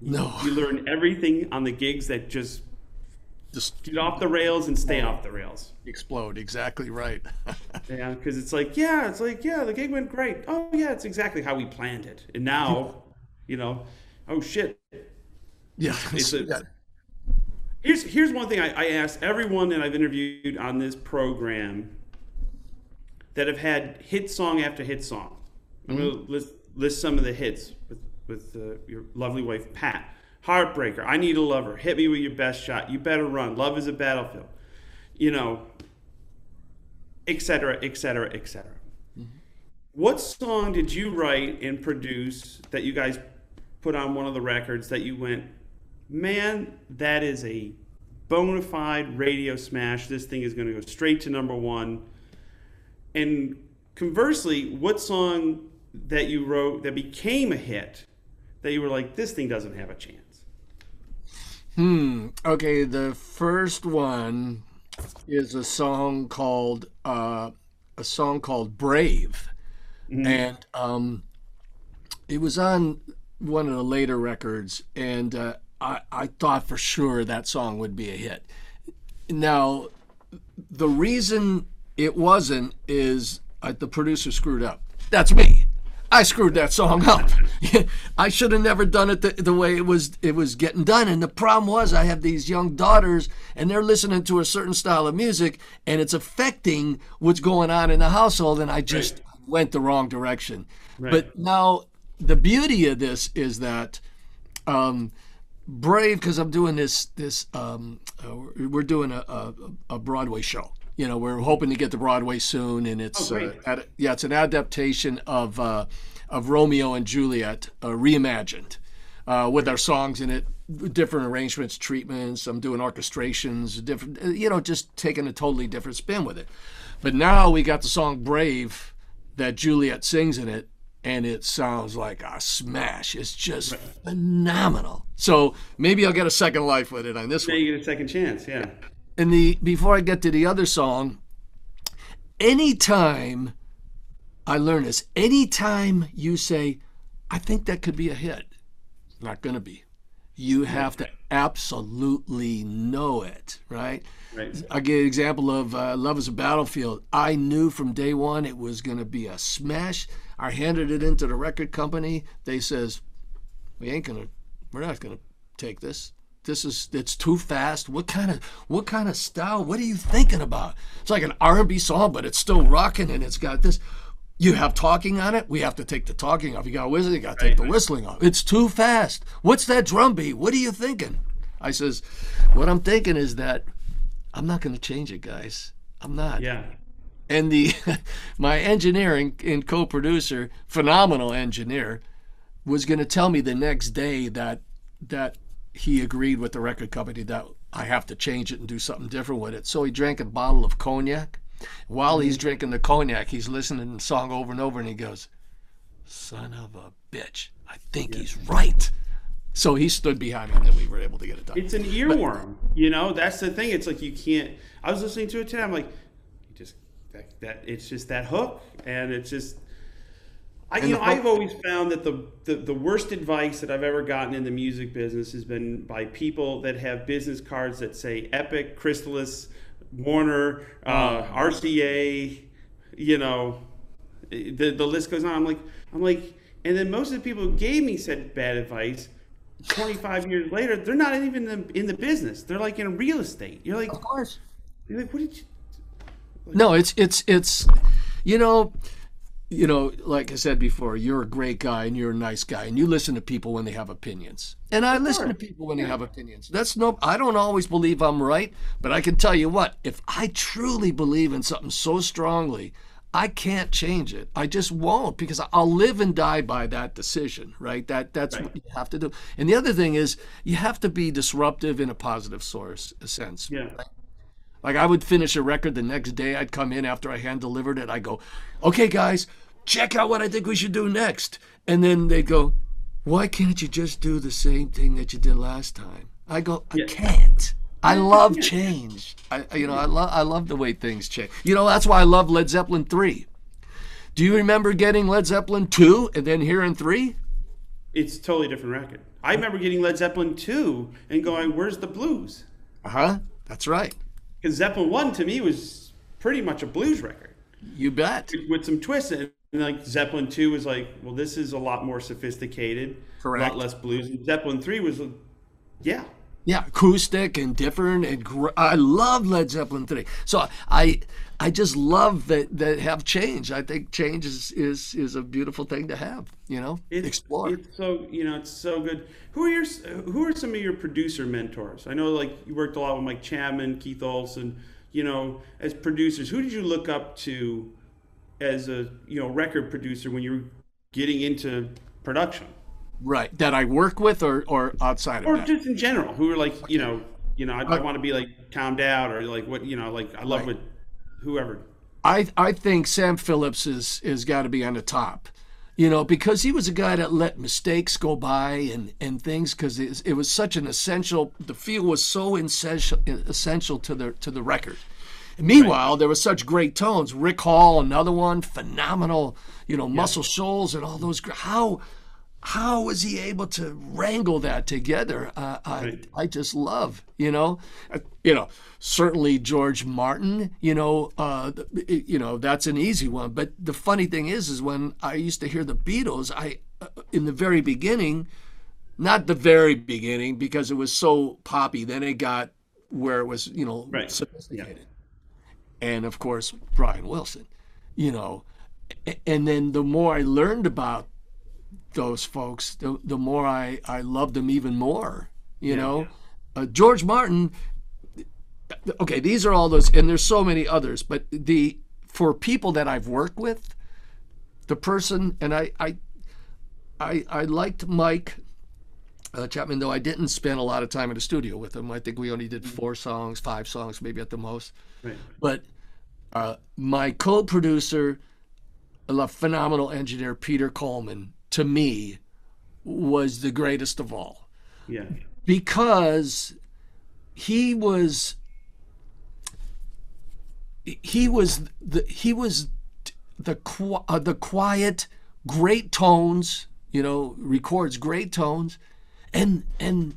S2: No,
S1: You learn everything on the gigs that just
S2: just
S1: get off the rails and stay off the rails.
S2: explode. Exactly right. <laughs>
S1: Yeah, because it's like, yeah, it's like, yeah, the gig went great. Oh, yeah, it's exactly how we planned it. And now, you know, oh shit,
S2: yeah.
S1: It's <laughs> a-
S2: yeah.
S1: Here's here's one thing I, I asked everyone that I've interviewed on this program that have had hit song after hit song. I'm going to list, list some of the hits with with uh, your lovely wife Pat. Heartbreaker, I Need a Lover, Hit Me With Your Best Shot, You Better Run, Love Is a Battlefield, you know, etc., etc., et cetera, et cetera. What song did you write and produce that you guys put on one of the records that you went, man, that is a bona fide radio smash. This thing is going to go straight to number one. And conversely, what song that you wrote that became a hit that you were like, this thing doesn't have a chance?
S2: Hmm. Okay, the first one is a song called uh, a song called "Brave," and um, it was on one of the later records, and uh, I, I thought for sure that song would be a hit. Now, the reason it wasn't is uh, the producer screwed up. That's me. I screwed that song up. <laughs> I should have never done it the, the way it was it was getting done. And the problem was I have these young daughters and they're listening to a certain style of music and it's affecting what's going on in the household and I just went the wrong direction. But now the beauty of this is that um, brave because I'm doing this this um, uh, we're doing a, a, a Broadway show. You know, we're hoping to get to Broadway soon, and it's
S1: Oh,
S2: uh, ad- yeah, it's an adaptation of uh, of Romeo and Juliet uh, reimagined uh, with our songs in it, different arrangements, treatments. I'm doing orchestrations, different. uh, You know, just taking a totally different spin with it. But now we got the song Brave that Juliet sings in it, and it sounds like a smash. It's just phenomenal. So maybe I'll get a second life with it on this
S1: Now
S2: one.
S1: you get a second chance, yeah.
S2: And the before I get to the other song, anytime I learn this, anytime you say, I think that could be a hit, not gonna be. You have to absolutely know it, right?
S1: Right.
S2: I give an example of uh, Love is a Battlefield. I knew from day one it was going to be a smash. I handed it into the record company. They says, we ain't to, we're not to take this. This is it's too fast. What kind of what kind of style? What are you thinking about? It's like an R&B song, but it's still rocking and it's got this. You have talking on it. We have to take the talking off. You got whistling. You got to take the whistling off. It's too fast. What's that drum beat? What are you thinking? I says, what I'm thinking is that I'm not going to change it, guys. I'm not.
S1: Yeah.
S2: And the <laughs> my engineering and co-producer, phenomenal engineer, was going to tell me the next day that that he agreed with the record company that I have to change it and do something different with it. So he drank a bottle of cognac. While he's mm-hmm. drinking the cognac, he's listening to the song over and over, and he goes, "Son of a bitch, I think he's right." So he stood behind me, and then we were able to get it done.
S1: It's an earworm, you know. That's the thing. It's like you can't. I was listening to it today. I'm like, that, it's just that hook, and it's just. I, you know, I've always found that the, the the worst advice that I've ever gotten in the music business has been by people that have business cards that say Epic, Chrysalis, Warner, uh, RCA. You know, the the list goes on. I'm like, I'm like, and then most of the people who gave me said bad advice. 25 years later, they're not even in the, in the business. They're like in real estate. You're like,
S2: of course.
S1: you're like, what did you?
S2: No, it's it's it's, you know, you know, like I said before, you're a great guy and you're a nice guy, and you listen to people when they have opinions, and I listen to people when they have opinions. That's no, I don't always believe I'm right, but I can tell you what, if I truly believe in something so strongly. I can't change it. I just won't because I'll live and die by that decision, right? That that's what you have to do. And the other thing is you have to be disruptive in a positive source a sense.
S1: Yeah.
S2: Like I would finish a record the next day. I'd come in after I hand delivered it. I go, okay, guys, check out what I think we should do next. And then they go, why can't you just do the same thing that you did last time? I go, I can't. I love change. I, you know, I love, I love the way things change. You know, that's why I love Led Zeppelin three. Do you remember getting Led Zeppelin two and then hearing three?
S1: It's a totally different record. I remember getting Led Zeppelin 2 and going, where's the blues?
S2: Uh huh. That's right.
S1: Because Zeppelin 1 to me was pretty much a blues record
S2: You bet.
S1: with some twists. And like Zeppelin 2 was like, well, this is a lot more sophisticated, a
S2: Correct.
S1: lot less blues. And Zeppelin 3 was, yeah.
S2: Yeah, acoustic and different, and gr- I love Led Zeppelin three. So I, I just love that that have change. I think change is is is a beautiful thing to have. You know,
S1: It's,
S2: explore.
S1: It's so you know, it's so good. Who are your Who are some of your producer mentors? I know, like you worked a lot with Mike Chapman, Keith Olsen. You know, as producers, who did you look up to as a you know record producer when you were getting into production,
S2: right, that I work with, or or outside
S1: or
S2: of that.
S1: just in general? Who are like you know, you know, I, I want to be like Tom Dowd or like what you know, like I love
S2: Right.
S1: what whoever.
S2: I I think Sam Phillips is is got to be on the top. You know, because he was a guy that let mistakes go by and, and things because it, it was such an essential. The feel was so essential essential to the to the record. And meanwhile, there was such great tones. Rick Hall, another one, phenomenal. You know, Muscle Shoals and all those. How how was he able to wrangle that together? Uh, I
S1: Right.
S2: I just love you know, Uh, you know certainly George Martin. You know, uh, you know that's an easy one. But the funny thing is, is when I used to hear the Beatles, I uh, in the very beginning, not the very beginning because it was so poppy. Then it got where it was you know
S1: Right.
S2: sophisticated, and of course Brian Wilson. You know, and then the more I learned about those folks, the, the more I, I loved them even more. You know, uh, George Martin. Okay, these are all those, and there's so many others. But the for people that I've worked with, the person, and I I I, I liked Mike uh, Chapman, though I didn't spend a lot of time in the studio with him. I think we only did four songs, five songs, maybe at the most.
S1: Right.
S2: But uh, my co-producer, a phenomenal engineer, Peter Coleman, to me, was the greatest of all
S1: Yeah.
S2: because he was he was the he was the uh, the quiet great tones you know records great tones and and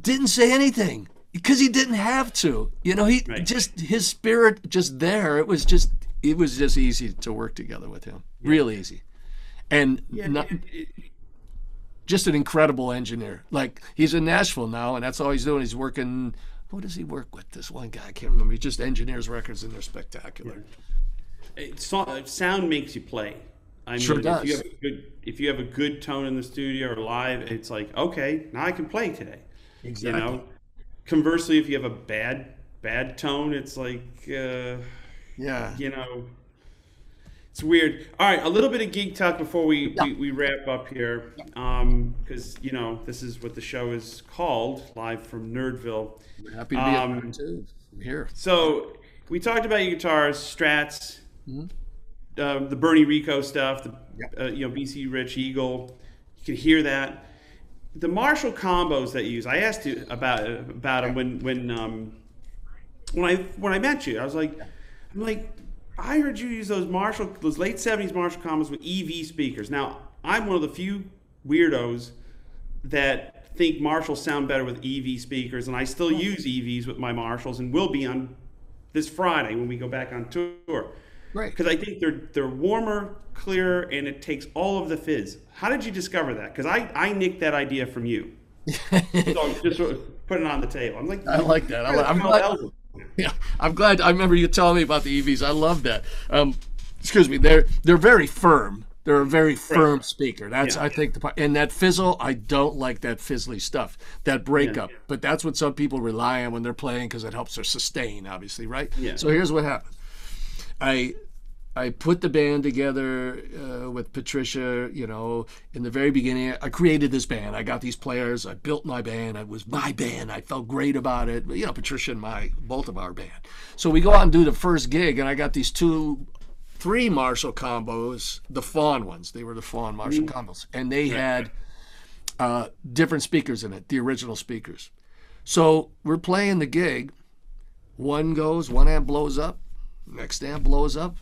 S2: didn't say anything because he didn't have to. You know, he
S1: Right.
S2: just his spirit just there. It was just it was just easy to work together with him. Real easy. And
S1: Yeah,
S2: not,
S1: it- it-
S2: just an incredible engineer. Like he's in Nashville now, and that's all he's doing. He's working. Who does he work with? This one guy I can't remember. He just engineers records, and they're spectacular.
S1: it- so- sound makes you play. I mean,
S2: Sure
S1: if you have a good if you have a good tone in the studio or live, it's like okay, now I can play today.
S2: Exactly.
S1: You know. Conversely, if you have a bad bad tone, it's like uh,
S2: Yeah.
S1: you know, it's weird. All right, a little bit of geek talk before we we, we wrap up here, Um, because you know this is what the show is called, live from Nerdville.
S2: Happy to be
S1: Um,
S2: on too. I'm here.
S1: So we talked about your guitars, Strats,
S2: Mm-hmm.
S1: um, the Bernie Rico stuff, the uh, you know BC Rich Eagle. You can hear that. The Marshall combos that you use. I asked you about about them when when um, when I when I met you. I was like, I'm like, I heard you use those Marshall those late '70s Marshall combos with EV speakers. Now I'm one of the few weirdos that think Marshalls sound better with EV speakers, and I still use EVs with my Marshalls, and will be on this Friday when we go back on tour.
S2: Right.
S1: Because I think they're they're warmer, clearer, and it takes all of the fizz. How did you discover that? Because I I nicked that idea from you. <laughs> so just sort of put it on the table. I'm like,
S2: I like that. I
S1: "Where
S2: li-
S1: the
S2: I'm
S1: hell
S2: glad-
S1: else?" <laughs>
S2: Yeah, I'm glad. I remember you telling me about the EVs. I love that. Um, excuse me. They're they're very firm. They're a very firm speaker. That's
S1: Yeah.
S2: I think the part. And that fizzle, I don't like that fizzly stuff. That breakup.
S1: Yeah.
S2: But that's what some people rely on when they're playing because it helps their sustain. Obviously, right?
S1: Yeah.
S2: So here's what happened. I I put the band together uh, with Patricia. You know, in the very beginning, I created this band. I got these players. I built my band. It was my band. I felt great about it. You know, Patricia and my both of our band. So we go out and do the first gig, and I got these two, three Marshall combos, the Fawn ones. They were the Fawn Marshall combos, and they had uh, different speakers in it, the original speakers. So we're playing the gig. One goes, one amp blows up, next amp blows up.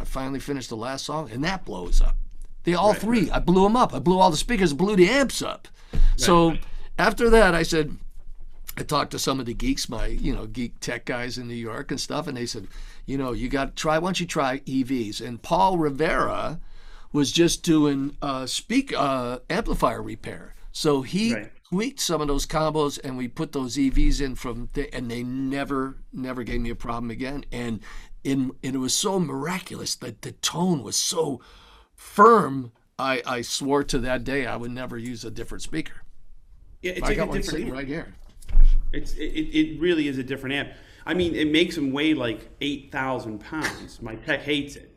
S2: I finally finished the last song, and that blows up. They all three, I blew them up. I blew all the speakers, blew the amps up. So after that, I said, I talked to some of the geeks, my you know geek tech guys in New York and stuff, and they said, you know, you got to try. Why don't you try EVs? And Paul Rivera was just doing uh, speak uh, amplifier repair, so he
S1: Right.
S2: tweaked some of those combos, and we put those EVs in from, the, and they never never gave me a problem again. And in and it was so miraculous that the tone was so firm. I, I swore to that day I would never use a different speaker.
S1: Yeah, it's
S2: I
S1: like
S2: got
S1: a
S2: one
S1: different
S2: sitting
S1: amp.
S2: right here.
S1: It's it, it really is a different amp. I mean, it makes them weigh like eight thousand pounds. My tech hates it.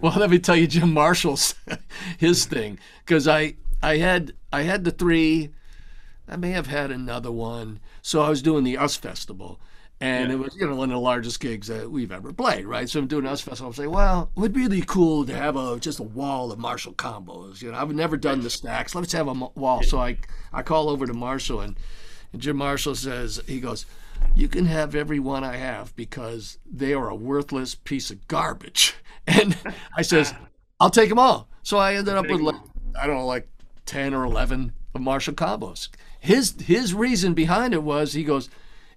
S2: Well, let me tell you, Jim Marshall's his thing because I I had I had the three. I may have had another one. So I was doing the US Festival, and
S1: Yeah.
S2: it was you know one of the largest gigs that we've ever played, right? So I'm doing US Festival. I'm saying, well, it would be really cool to have a just a wall of Marshall combos. You know, I've never done the stacks. Let's have a wall. So I I call over to Marshall and. And Jim Marshall says, he goes, You can have every one I have because they are a worthless piece of garbage. <laughs> And I says, <laughs> I'll take them all. So I ended up with like, I don't know, like 10 or 11 of Marshall combos. His, his reason behind it was, he goes,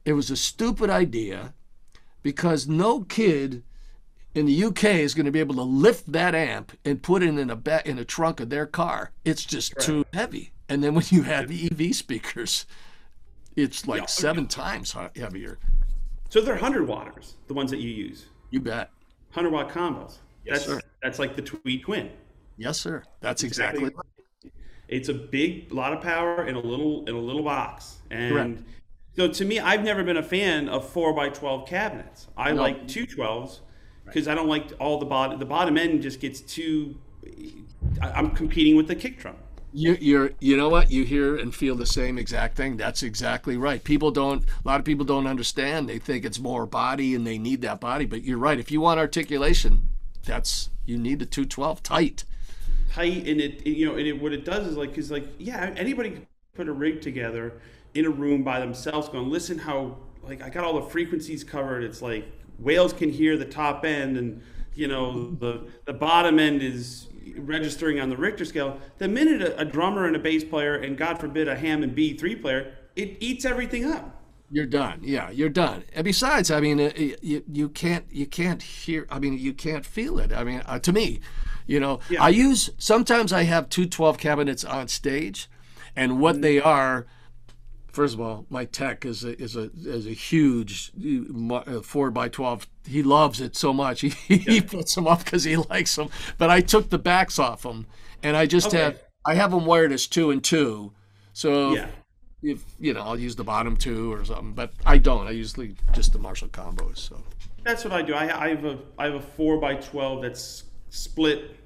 S2: It was a stupid idea because no kid in the UK is going to be able to lift that amp and put it in a ba- in a trunk of their car. It's just too heavy. And then when you have the EV speakers, it's like oh, seven times heavier.
S1: So they're hundred watters, the ones that you use,
S2: You bet.
S1: hundred watt combos. that's
S2: sir.
S1: that's like the Tweed Twin.
S2: Yes, sir. That's exactly. right.
S1: It's a big lot of power in a little in a little box. And
S2: Correct.
S1: So to me, I've never been a fan of four by twelve cabinets. I
S2: No.
S1: like two twelves because I don't like all the bottom. The bottom end just gets too. I- I'm competing with the kick drum.
S2: You, you're, you know what? You hear and feel the same exact thing. That's exactly right. People don't. A lot of people don't understand. They think it's more body, and they need that body. But you're right. If you want articulation, that's you need the 212 tight.
S1: tight and it, it- you know and it, what it does is like because like yeah anybody can put a rig together in a room by themselves going listen how like i got all the frequencies covered it's like whales can hear the top end and you know the the bottom end is registering on the richter scale the minute a, a drummer and a bass player and god forbid a hammond b3 player it eats everything up.
S2: You're done. Yeah, you're done. And besides, I mean, uh, you, you can't you can't hear. I mean, you can't feel it. I mean, uh, to me, you know,
S1: Yeah.
S2: I use sometimes I have two 12 cabinets on stage, and what they are. First of all, my tech is a, is a is a huge uh, four by twelve. He loves it so much. <laughs> He, he puts them up because he likes them. But I took the backs off them, and I just
S1: Okay.
S2: have I have them wired as two and two. So
S1: Yeah.
S2: if you know, I'll use the bottom two or something, but I don't. I usually just the Marshall combos. So
S1: That's what I do. I, I have a I have a four by twelve that's split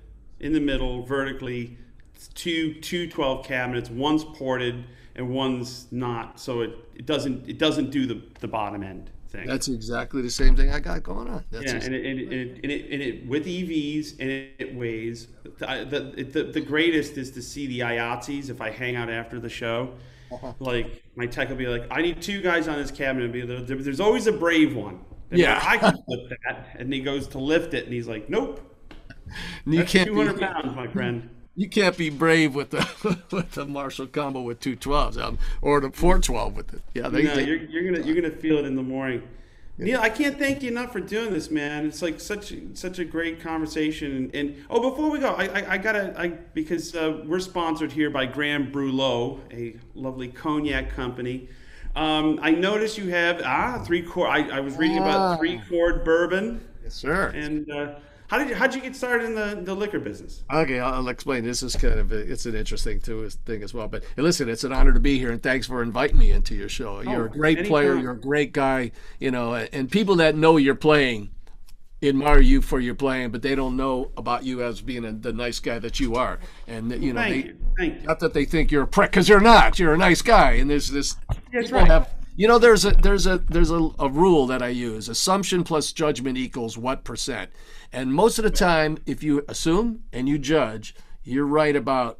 S1: in the middle vertically. It's two two 12 cabinets. One's ported and one's not. So it, it doesn't it doesn't do the, the bottom end thing.
S2: that's exactly the same thing I got going on. That's
S1: yeah,
S2: ex-
S1: and it, and, it, and, it, and, it, with EVs and it, weighs. The, the, the, the greatest is to see the IATSEs if I hang out after the show.
S2: Uh-huh.
S1: Like my tech will be like, I need two guys on this cabinet. Be there, there's always a brave one. And
S2: Yeah.
S1: I can lift that, and he goes to lift it, and he's like, Nope,
S2: you
S1: that's
S2: can't
S1: 200
S2: be,
S1: pounds, my friend.
S2: You can't be brave with the <laughs> with the Marshall combo with two twelves um, or the four twelve with it. Yeah, they,
S1: No,
S2: they-
S1: you're, you're gonna you're gonna feel it in the morning. Neil, I can't thank you enough for doing this, man. It's like such such a great conversation. And, and oh, before we go, I I, I gotta I because uh, we're sponsored here by Grand Brulot, a lovely cognac company. Um, I noticed you have ah three chord. I, I was reading
S2: Ah.
S1: about three chord bourbon.
S2: yes, sir.
S1: And uh, how did you how'd you get started in the, the liquor business?
S2: Okay, I'll I'll explain. This is kind of a, it's an interesting too, thing as well. But listen, it's an honor to be here, and thanks for inviting me into your show. Oh, you're a great player. You're a great guy. You know, and people that know you're playing admire you for your playing, but they don't know about you as being a, the nice guy that you are. And you know,
S1: Thank
S2: they,
S1: you, thank you.
S2: not that they think you're a prick, because you're not. You're a nice guy, and there's this.
S1: That's
S2: people
S1: right.
S2: have- you know, there's a there's a there's a, a rule that I use: assumption plus judgment equals what percent. And most of the time, if you assume and you judge, you're right about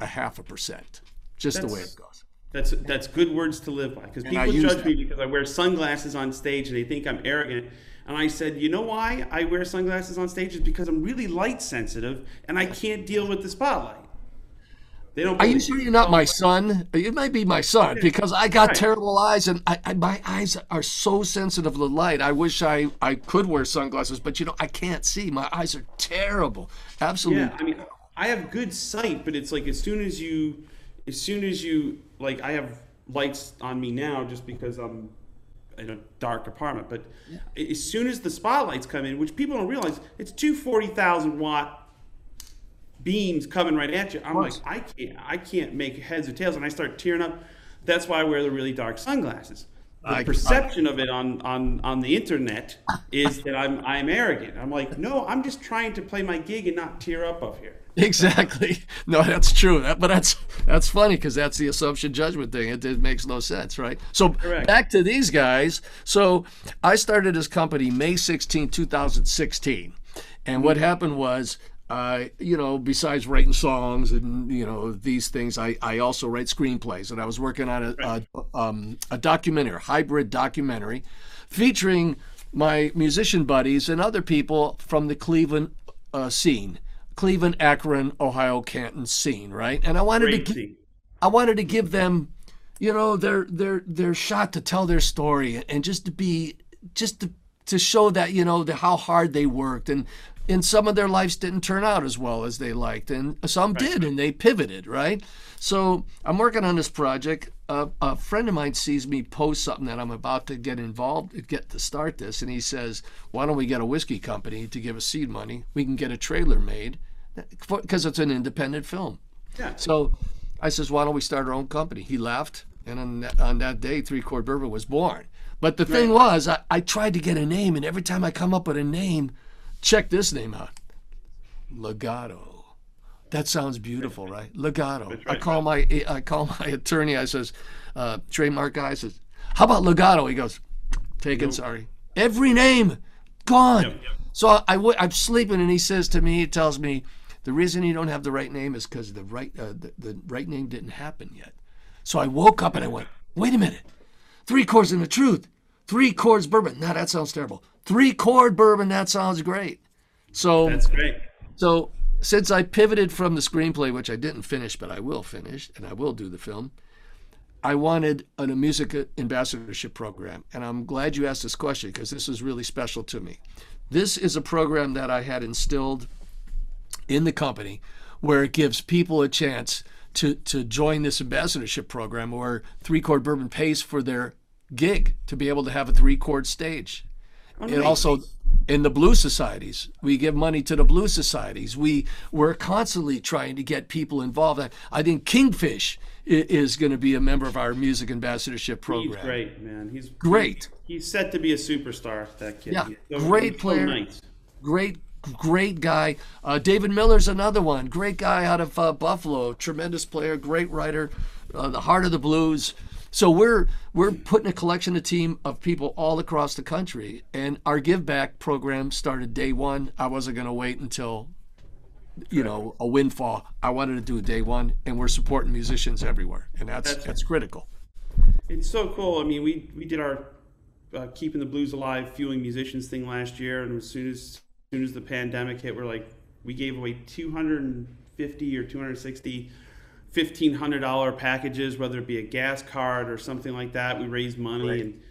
S2: a half a percent. Just the way
S1: That's-
S2: it goes.
S1: That's that's good words to live by because people judge
S2: that.
S1: me because I wear sunglasses on stage and they think I'm arrogant. And I said, you know why I wear sunglasses on stage is because I'm really light sensitive and I can't deal with the spotlight. They don't.
S2: Are you sure you're not my son? You might be my son because I got
S1: Right.
S2: terrible eyes and I, I, my eyes are so sensitive to light. I wish I, I could wear sunglasses, but you know, I can't see. My eyes are terrible. Absolutely.
S1: Yeah, I mean, I have good sight, but it's like as soon as you, as soon as you like, I have lights on me now just because I'm in a dark apartment. But as soon as the spotlights come in, which people don't realize, it's two forty thousand watt beams coming right at you. I'm like. I can't, I can't make heads or tails, and I start tearing up. That's why I wear the really dark sunglasses. The
S2: I-
S1: perception of it on, on, on the internet is that I'm I'm arrogant. I'm like, no, I'm just trying to play my gig and not tear up up here.
S2: Exactly. <laughs> No, that's true. That, but that's that's funny because that's the assumption judgment thing. It, it makes no sense, right? So
S1: Correct.
S2: back to these guys. So I started this company May 16, 2016, and what mm-hmm. happened was. Uh, you know, besides writing songs and you know these things, I, I also write screenplays, and I was working on a a, um, a documentary, a hybrid documentary, featuring my musician buddies and other people from the Cleveland uh, scene. Cleveland, Akron, Ohio, Canton scene, right? And I wanted to
S1: Great scene.
S2: I wanted to give them, you know, their their their shot to tell their story and just to be just to, to show that you know the, how hard they worked and and some of their lives didn't turn out as well as they liked and some did and they pivoted right so i'm working on this project uh, a friend of mine sees me post something that i'm about to get involved get to start this and he says why don't we get a whiskey company to give us seed money we can get a trailer made because it's an independent film
S1: Yeah.
S2: so I says, why don't we start our own company? He laughed, and on that, on that day, Three Chord Bourbon was born. But the thing was, I, I tried to get a name, and every time I come up with a name, check this name out, Legato. That sounds beautiful, right? Legato. I call my I call my attorney. I says, uh, trademark guy I says, how about Legato? He goes, taken. Sorry. Every name gone.
S1: Yep, yep.
S2: So I, I w- I'm sleeping, and he says to me, he tells me, the reason you don't have the right name is because the right uh, the, the right name didn't happen yet. So I woke up and I went, wait a minute, three chords in the truth, three chords bourbon. Now that sounds terrible. Three chord bourbon. That sounds great. So
S1: That's great.
S2: so since I pivoted from the screenplay, which I didn't finish, but I will finish, and I will do the film, I wanted a music ambassadorship program. And I'm glad you asked this question because this is really special to me. This is a program that I had instilled in the company where it gives people a chance to, to join this ambassadorship program where Three Chord Bourbon pays for their gig to be able to have a three chord stage. Oh, nice. It also in the blue societies. We give money to the blue societies. We we're constantly trying to get people involved. I think Kingfish is going to be a member of our music ambassadorship program.
S1: He's great, man. He's
S2: great.
S1: He's set to be a superstar. That kid.
S2: Yeah, so, great player. So nice. Great, great guy. Uh, David Miller's another one. Great guy out of uh, Buffalo. Tremendous player. Great writer. Uh, the heart of the blues. So we're we're putting a collection of team of people all across the country, and our give back program started day one. I wasn't going to wait until you know a windfall. I wanted to do day one, and we're supporting musicians everywhere, and that's that's, that's critical.
S1: It's so cool. I mean, we we did our uh, keeping the blues alive, fueling musicians thing last year, and as soon as, as soon as the pandemic hit, we're like we gave away 250 or 260 fifteen hundred dollar packages, whether it be a gas card or something like that. We raise money, right. and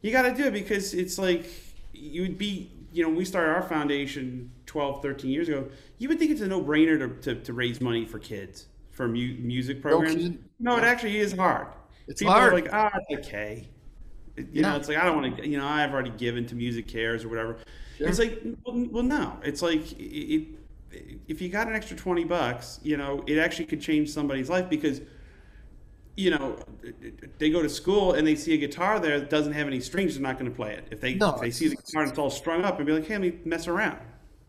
S1: you got to do it because it's like you would be. You know, we started our foundation 12, 13 years ago. You would think it's a no brainer to, to, to, raise money for kids for mu- music programs. No, no, it actually is hard.
S2: It's People hard.
S1: are like, ah, oh, okay. You yeah. know, it's like I don't want to. You know, I've already given to MusiCares or whatever. Sure. It's like, well, well, no. It's like it, if you got an extra 20 bucks, you know, it actually could change somebody's life because, you know, they go to school and they see a guitar there that doesn't have any strings, they're not going to play it. If they, no, if they see the guitar and it's all strung up and be like, hey, let me mess around.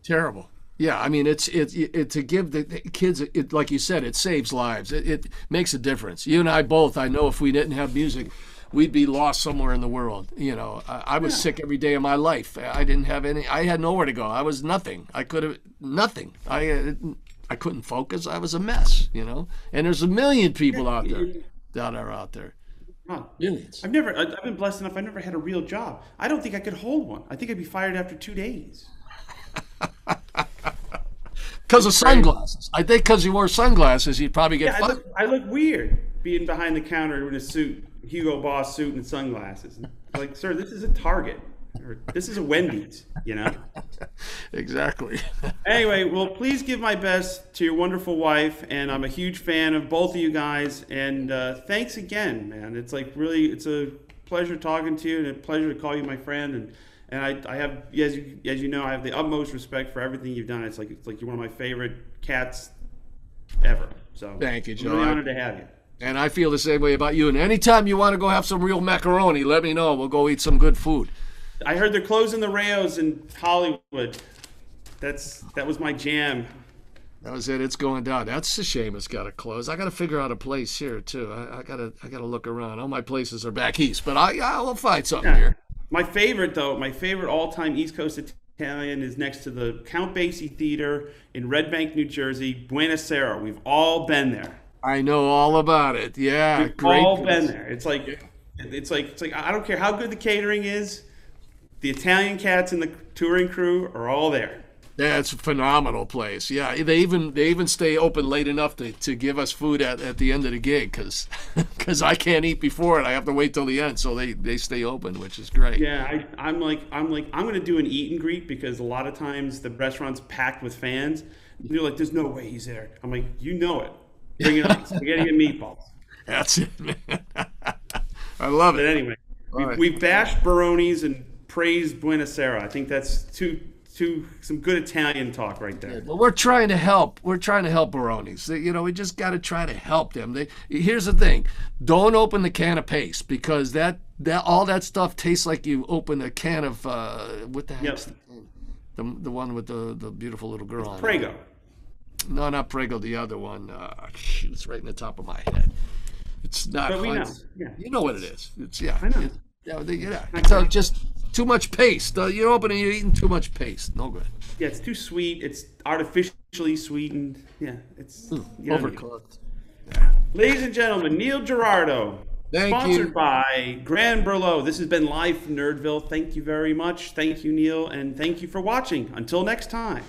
S2: Terrible. Yeah, I mean, it's it, it to give the kids, it, like you said, it saves lives. It, it makes a difference. You and I both. I know if we didn't have music, we'd be lost somewhere in the world. You know, I, I was yeah. sick every day of my life. I didn't have any. I had nowhere to go. I was nothing. I could have nothing. I uh, I couldn't focus. I was a mess. You know, and there's a million people out there that are out there. Millions.
S1: I've never. I've been blessed enough. I never had a real job. I don't think I could hold one. I think I'd be fired after two days. <laughs>
S2: Because of sunglasses. I think because you wore sunglasses, you'd probably get
S1: yeah,
S2: fired.
S1: I look, I look weird being behind the counter in a suit. Hugo Boss suit and sunglasses. Like, sir, this is a Target. Or, this is a Wendy's, you know? <laughs>
S2: exactly. <laughs>
S1: anyway, well, please give my best to your wonderful wife, and I'm a huge fan of both of you guys. And uh, thanks again, man. It's like really, it's a pleasure talking to you, and a pleasure to call you my friend. And and I, I have, as you, as you know, I have the utmost respect for everything you've done. It's like it's like you're one of my favorite cats ever. So
S2: thank you, John.
S1: I'm really honored to have you.
S2: And I feel the same way about you. And anytime you want to go have some real macaroni, let me know. We'll go eat some good food.
S1: I heard they're closing the Rayos in Hollywood. That's that was my jam.
S2: That was it. It's going down. That's a shame. It's got to close. I got to figure out a place here too. I, I, gotta I gotta look around. All my places are back east, but I I'll find something yeah. here.
S1: My favorite though, my favorite all-time East Coast Italian is next to the Count Basie Theater in Red Bank, New Jersey, Buona Sera. We've all been there.
S2: I know all about it. Yeah,
S1: We've great. all been there. It's like, it's like, it's like I don't care how good the catering is. The Italian cats and the touring crew are all there.
S2: Yeah, it's a phenomenal place. Yeah, they even they even stay open late enough to, to give us food at, at the end of the gig because because <laughs> I can't eat before it. I have to wait till the end, so they, they stay open, which is great.
S1: Yeah, I, I'm like I'm like I'm gonna do an eat and greet because a lot of times the restaurant's packed with fans. And they're like, "There's no way he's there." I'm like, "You know it." Bring it on. Spaghetti and meatballs. <laughs>
S2: That's it, man. <laughs> I love
S1: but
S2: it.
S1: anyway, we, right. we bashed Baronis and praised Buona Sera. I think that's two two some good Italian talk right there. Yeah,
S2: but we're trying to help. We're trying to help Baronis. You know, we just got to try to help them. They, here's the thing: don't open the can of paste because that that all that stuff tastes like you open a can of uh, what the heck? Yep. The, the one with the, the beautiful little girl.
S1: It's Prego. It.
S2: No, not Prego. The other one. Uh, it's right in the top of my head. It's not.
S1: But we know. Yeah.
S2: You know what it is. It's yeah.
S1: I know.
S2: It, yeah, yeah. So just too much paste. Uh, you're opening. You're eating too much paste. No good.
S1: Yeah, it's too sweet. It's artificially sweetened. Yeah, it's
S2: mm, overcooked.
S1: Yeah. Ladies and gentlemen, Neil Giraldo.
S2: Thank
S1: sponsored
S2: you.
S1: by Grand Brulot. This has been live from Nerdville. Thank you very much. Thank you, Neil, and thank you for watching. Until next time.